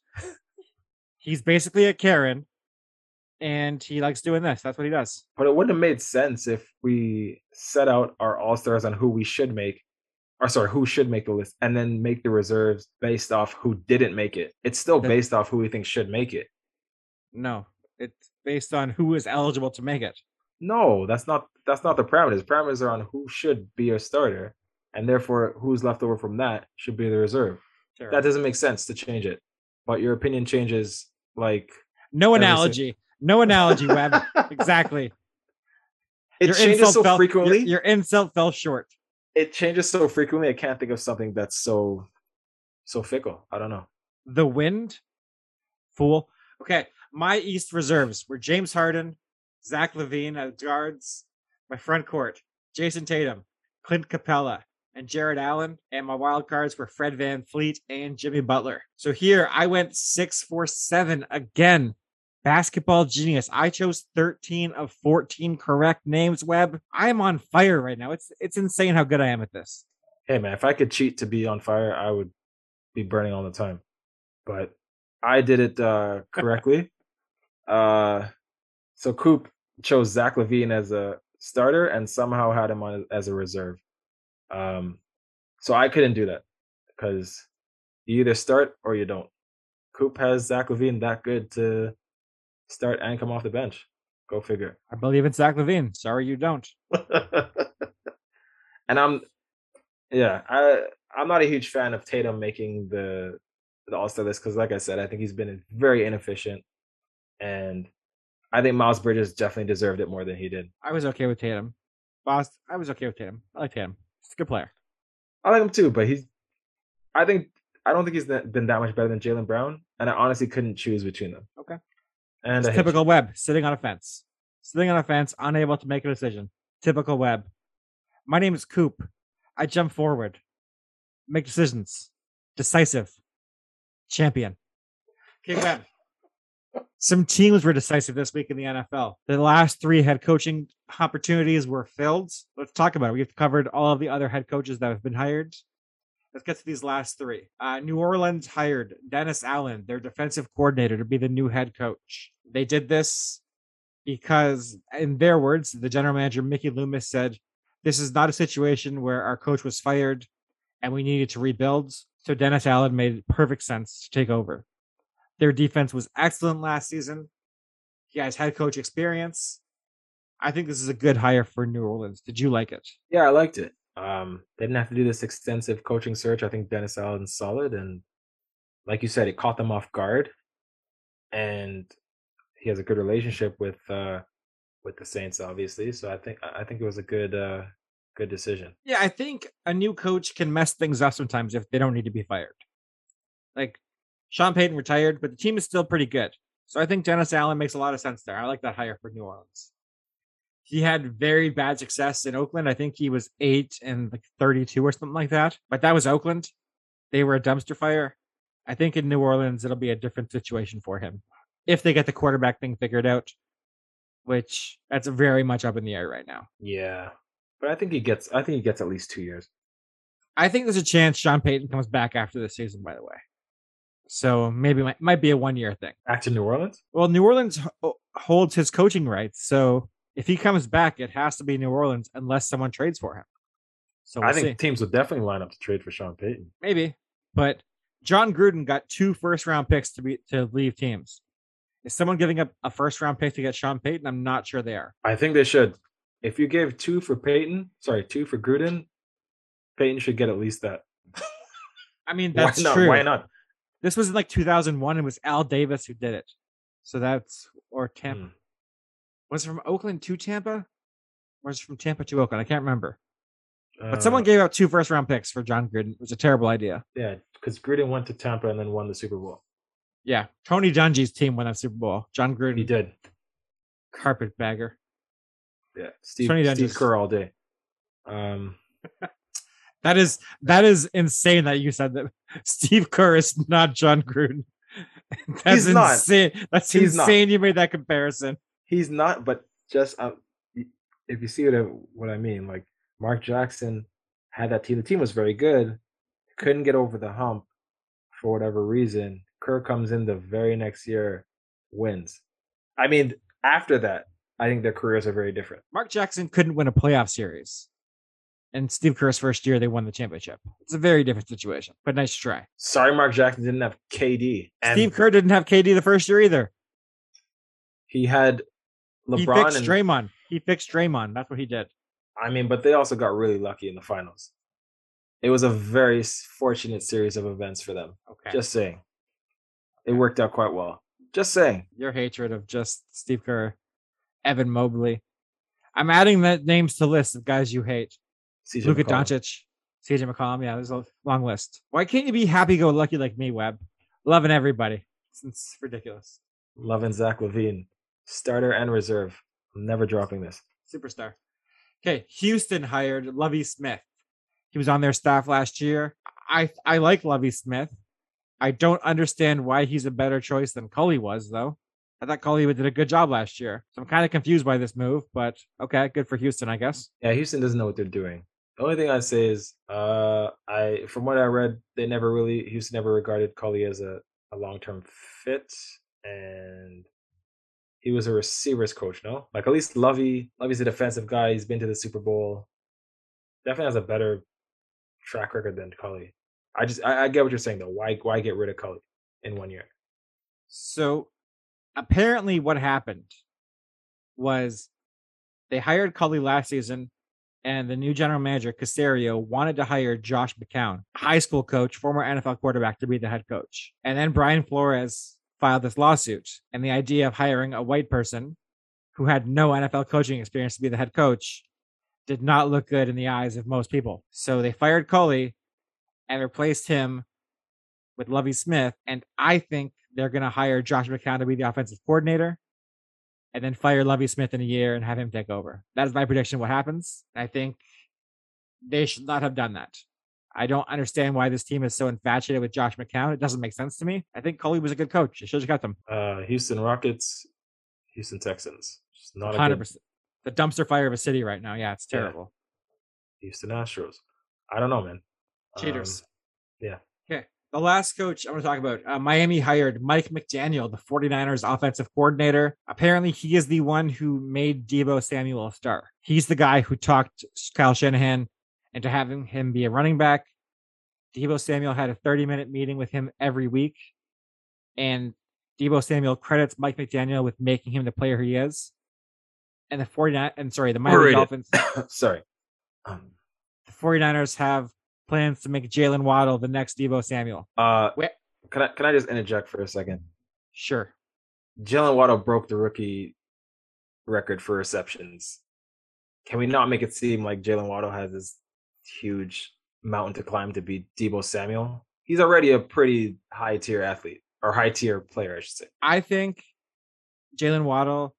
He's basically a Karen, and he likes doing this. That's what he does. But it wouldn't have made sense if we set out our all stars on who we should make, or sorry, who should make the list, and then make the reserves based off who didn't make it. It's still based off who we think should make it. No, it's based on who is eligible to make it. No, that's not that's not the parameters. Parameters are on who should be a starter, and therefore who's left over from that should be the reserve. Sure. That doesn't make sense to change it. But your opinion changes like no analogy. No analogy, Webb. exactly. It your changes so fell, frequently. Your, your insult fell short. It changes so frequently. I can't think of something that's so so fickle. I don't know. The wind, fool. Okay, my East reserves were James Harden, Zach LaVine as guards. My front court, Jayson Tatum, Clint Capela, and Jarrett Allen. And my wild cards were Fred VanVleet and Jimmy Butler. So here I went six, four, seven again. Basketball genius. I chose 13 of 14 correct names, Webb. I am on fire right now. It's it's insane how good I am at this. Hey man, if I could cheat to be on fire, I would be burning all the time. But I did it uh correctly. Uh so Coop chose Zach LaVine as a starter and somehow had him on as a reserve. Um, so I couldn't do that because you either start or you don't. Coop has Zach LaVine that good to start and come off the bench. Go figure. I believe it's Zach LaVine. Sorry, you don't. and I'm, yeah, I I'm not a huge fan of Tatum making the the All Star list because, like I said, I think he's been very inefficient, and I think Miles Bridges definitely deserved it more than he did. I was okay with Tatum. Boss, I was okay with Tatum. I like Tatum. He's a good player. I like him too, but he's. I think I don't think he's been that much better than Jaylen Brown, and I honestly couldn't choose between them. Okay. And typical Webb sitting on a fence, sitting on a fence, unable to make a decision. Typical Webb. My name is Coop. I jump forward, make decisions, decisive, champion. Okay, Webb. Some teams were decisive this week in the NFL. The last three head coaching opportunities were filled. Let's talk about it. We've covered all of the other head coaches that have been hired. Let's get to these last three. Uh, New Orleans hired Dennis Allen, their defensive coordinator, to be the new head coach. They did this because, in their words, the general manager, Mickey Loomis, said, This is not a situation where our coach was fired and we needed to rebuild. So Dennis Allen made perfect sense to take over. Their defense was excellent last season. He has head coach experience. I think this is a good hire for New Orleans. Did you like it? Yeah, I liked it. Um, they didn't have to do this extensive coaching search. I think Dennis Allen's solid, and like you said, it caught them off guard. And he has a good relationship with uh, with the Saints, obviously. So I think I think it was a good uh, good decision. Yeah, I think a new coach can mess things up sometimes if they don't need to be fired. Like Sean Payton retired, but the team is still pretty good. So I think Dennis Allen makes a lot of sense there. I like that hire for New Orleans. He had very bad success in Oakland. I think he was eight and like 32 or something like that. But that was Oakland. They were a dumpster fire. I think in New Orleans, it'll be a different situation for him if they get the quarterback thing figured out, which that's very much up in the air right now. Yeah. But I think he gets I think he gets at least two years. I think there's a chance Sean Payton comes back after the season, by the way. So maybe it might be a one year thing. Back to New Orleans? Well, New Orleans holds his coaching rights. So if he comes back, it has to be New Orleans unless someone trades for him. So we'll I think see. teams would definitely line up to trade for Sean Payton. Maybe. But Jon Gruden got two first round picks to be to leave teams. Is someone giving up a first round pick to get Sean Payton? I'm not sure they are. I think they should. If you gave two for Payton, sorry, two for Gruden, Payton should get at least that. I mean, that's Why true. Why not? This was in like 2001. It was Al Davis who did it. So that's or Tampa. Hmm. Was it from Oakland to Tampa? Or was it from Tampa to Oakland? I can't remember. Uh, but someone uh gave out two first round picks for Jon Gruden. It was a terrible idea. Yeah, because Gruden went to Tampa and then won the Super Bowl. Yeah, Tony Dungy's team won that Super Bowl. Jon Gruden. He did. Carpetbagger. Yeah, Steve, Tony Steve Kerr all day. Um, That is that is insane that you said that Steve Kerr is not John Gruden. That's He's insane. Not. That's He's insane. Not. You made that comparison. He's not, but just uh, if you see what I, what I mean, like Mark Jackson had that team. The team was very good, couldn't get over the hump for whatever reason. Kerr comes in the very next year, wins. I mean, after that, I think their careers are very different. Mark Jackson couldn't win a playoff series and Steve Kerr's first year, they won the championship. It's a very different situation, but nice try. Sorry, Mark Jackson didn't have KD. And Steve Kerr didn't have KD the first year either. He had LeBron. He fixed and, Draymond. He fixed Draymond. That's what he did. I mean, but they also got really lucky in the finals. It was a very fortunate series of events for them. Okay. Just saying. It worked out quite well. Just saying. Your hatred of just Steve Kerr, Evan Mobley. I'm adding that names to list of guys you hate. CJ Luka McCollum. Doncic, CJ McCollum. Yeah, there's a long list. Why can't you be happy go lucky like me, Webb? Loving everybody. It's, it's ridiculous. Loving Zach LaVine, starter and reserve. I'm never dropping this. Superstar. Okay, Houston hired Lovie Smith. He was on their staff last year. I I like Lovie Smith. I don't understand why he's a better choice than Culley was, though. I thought Culley did a good job last year. So I'm kind of confused by this move, but okay, good for Houston, I guess. Yeah, Houston doesn't know what they're doing. The only thing I'd say is, uh, I from what I read, they never really Houston never regarded Culley as a, a long term fit, and he was a receivers coach. No, like at least Lovie, Lovie's a defensive guy. He's been to the Super Bowl. Definitely has a better track record than Culley. I just I, I get what you're saying though. Why why get rid of Culley in one year? So apparently, what happened was they hired Culley last season, and the new general manager, Caserio, wanted to hire Josh McCown, high school coach, former NFL quarterback, to be the head coach. And then Brian Flores filed this lawsuit. And the idea of hiring a white person who had no NFL coaching experience to be the head coach did not look good in the eyes of most people. So they fired Culley and replaced him with Lovie Smith. And I think they're going to hire Josh McCown to be the offensive coordinator and then fire Lovie Smith in a year and have him take over. That is my prediction. What happens? I think they should not have done that. I don't understand why this team is so infatuated with Josh McCown. It doesn't make sense to me. I think Culley was a good coach. It should have kept him. Uh, Houston Rockets, Houston Texans. Just not a Hundred good. The dumpster fire of a city right now. Yeah, it's terrible. Yeah. Houston Astros. I don't know, man. Cheaters. Um, yeah. Okay. The last coach I want to talk about, uh, Miami hired Mike McDaniel, the 49ers offensive coordinator. Apparently, he is the one who made Deebo Samuel a star. He's the guy who talked Kyle Shanahan into having him be a running back. Deebo Samuel had a 30 minute meeting with him every week. And Deebo Samuel credits Mike McDaniel with making him the player he is. And the 49 and sorry, the Miami Dolphins Sorry. Um, the 49ers have plans to make Jaylen Waddle the next Deebo Samuel. uh, can I can I just interject for a second? Sure. Jaylen Waddle broke the rookie record for receptions. Can we not make it seem like Jaylen Waddle has this huge mountain to climb to be Deebo Samuel? He's already a pretty high tier athlete or high tier player, I should say. I think Jaylen Waddle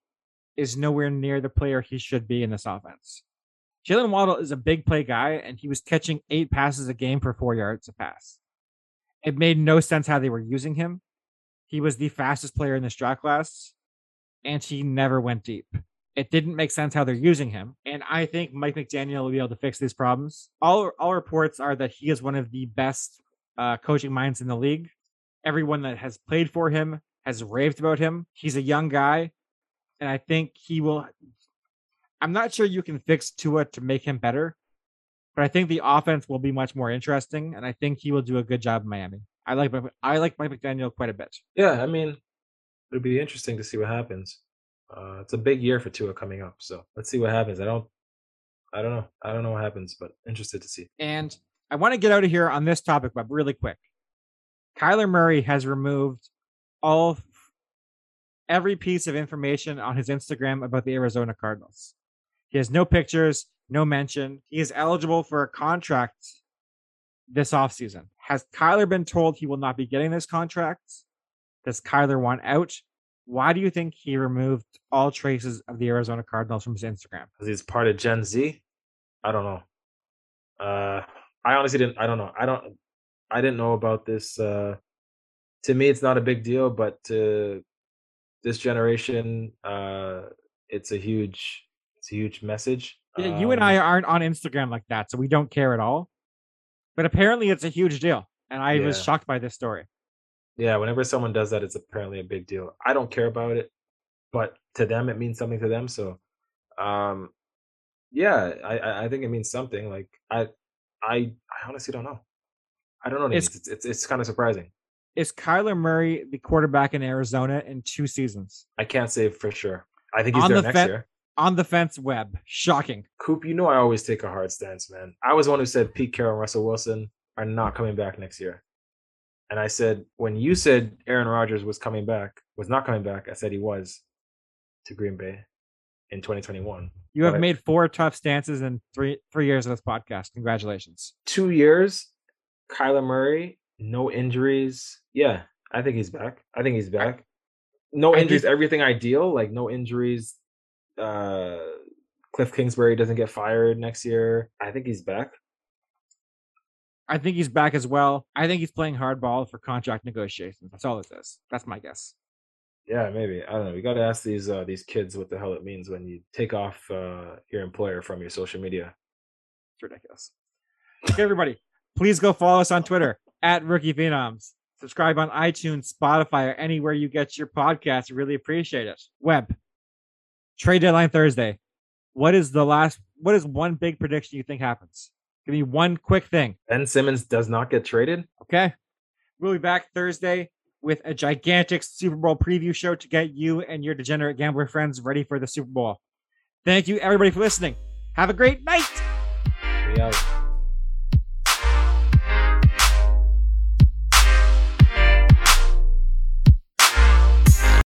is nowhere near the player he should be in this offense. Jaylen Waddle is a big play guy, and he was catching eight passes a game for four yards a pass. It made no sense how they were using him. He was the fastest player in this draft class, and he never went deep. It didn't make sense how they're using him, and I think Mike McDaniel will be able to fix these problems. All all reports are that he is one of the best uh, coaching minds in the league. Everyone that has played for him has raved about him. He's a young guy, and I think he will. I'm not sure you can fix Tua to make him better, but I think the offense will be much more interesting, and I think he will do a good job in Miami. I like Mike- I like Mike McDaniel quite a bit. Yeah, I mean, it'll be interesting to see what happens. Uh, it's a big year for Tua coming up, so let's see what happens. I don't, I don't know, I don't know what happens, but interested to see. And I want to get out of here on this topic, but really quick. Kyler Murray has removed all every piece of information on his Instagram about the Arizona Cardinals. He has no pictures, no mention. He is eligible for a contract this offseason. Has Kyler been told he will not be getting this contract? Does Kyler want out? Why do you think he removed all traces of the Arizona Cardinals from his Instagram? Because he's part of Gen Z. I don't know. Uh, I honestly didn't. I don't know. I don't. I didn't know about this. Uh, to me, it's not a big deal, but to this generation, uh, it's a huge. It's a huge message. Yeah, you and I Um, aren't on Instagram like that, so we don't care at all. But apparently, it's a huge deal, and I was shocked by this story. Yeah, whenever someone does that, it's apparently a big deal. I don't care about it, but to them, it means something to them. So, um, yeah, I I- think it means something. Like I I I honestly don't know. I don't know. It's- It's it's, it's kind of surprising. Is Kyler Murray the quarterback in Arizona in two seasons? I can't say for sure. I think he's On there the next fen- year. On the fence Webb, shocking. Coop, you know I always take a hard stance, man. I was the one who said Pete Carroll and Russell Wilson are not coming back next year. And I said when you said Aaron Rodgers was coming back, was not coming back, I said he was to Green Bay in 2021. You have But- made four tough stances in three three years of this podcast. Congratulations. Two years, Kyler Murray, no injuries. Yeah, I think he's back. I think he's back. No I injuries, think- everything ideal. Like no injuries. Uh Cliff Kingsbury doesn't get fired next year. I think he's back. I think he's back as well. I think he's playing hardball for contract negotiations. That's all it is. That's my guess. Yeah, maybe. I don't know. We got to ask these uh, these kids what the hell it means when you take off uh, your employer from your social media. It's ridiculous. Okay, everybody, please go follow us on Twitter at Rookie Phenoms. Subscribe on iTunes, Spotify, or anywhere you get your podcasts. Really appreciate it. Webb trade deadline Thursday. What is the last? What is one big prediction you think happens? Give me one quick thing. Ben Simmons does not get traded. Okay, we'll be back Thursday with a gigantic Super Bowl preview show to get you and your degenerate gambler friends ready for the Super Bowl. Thank you, everybody, for listening. Have a great night. We out.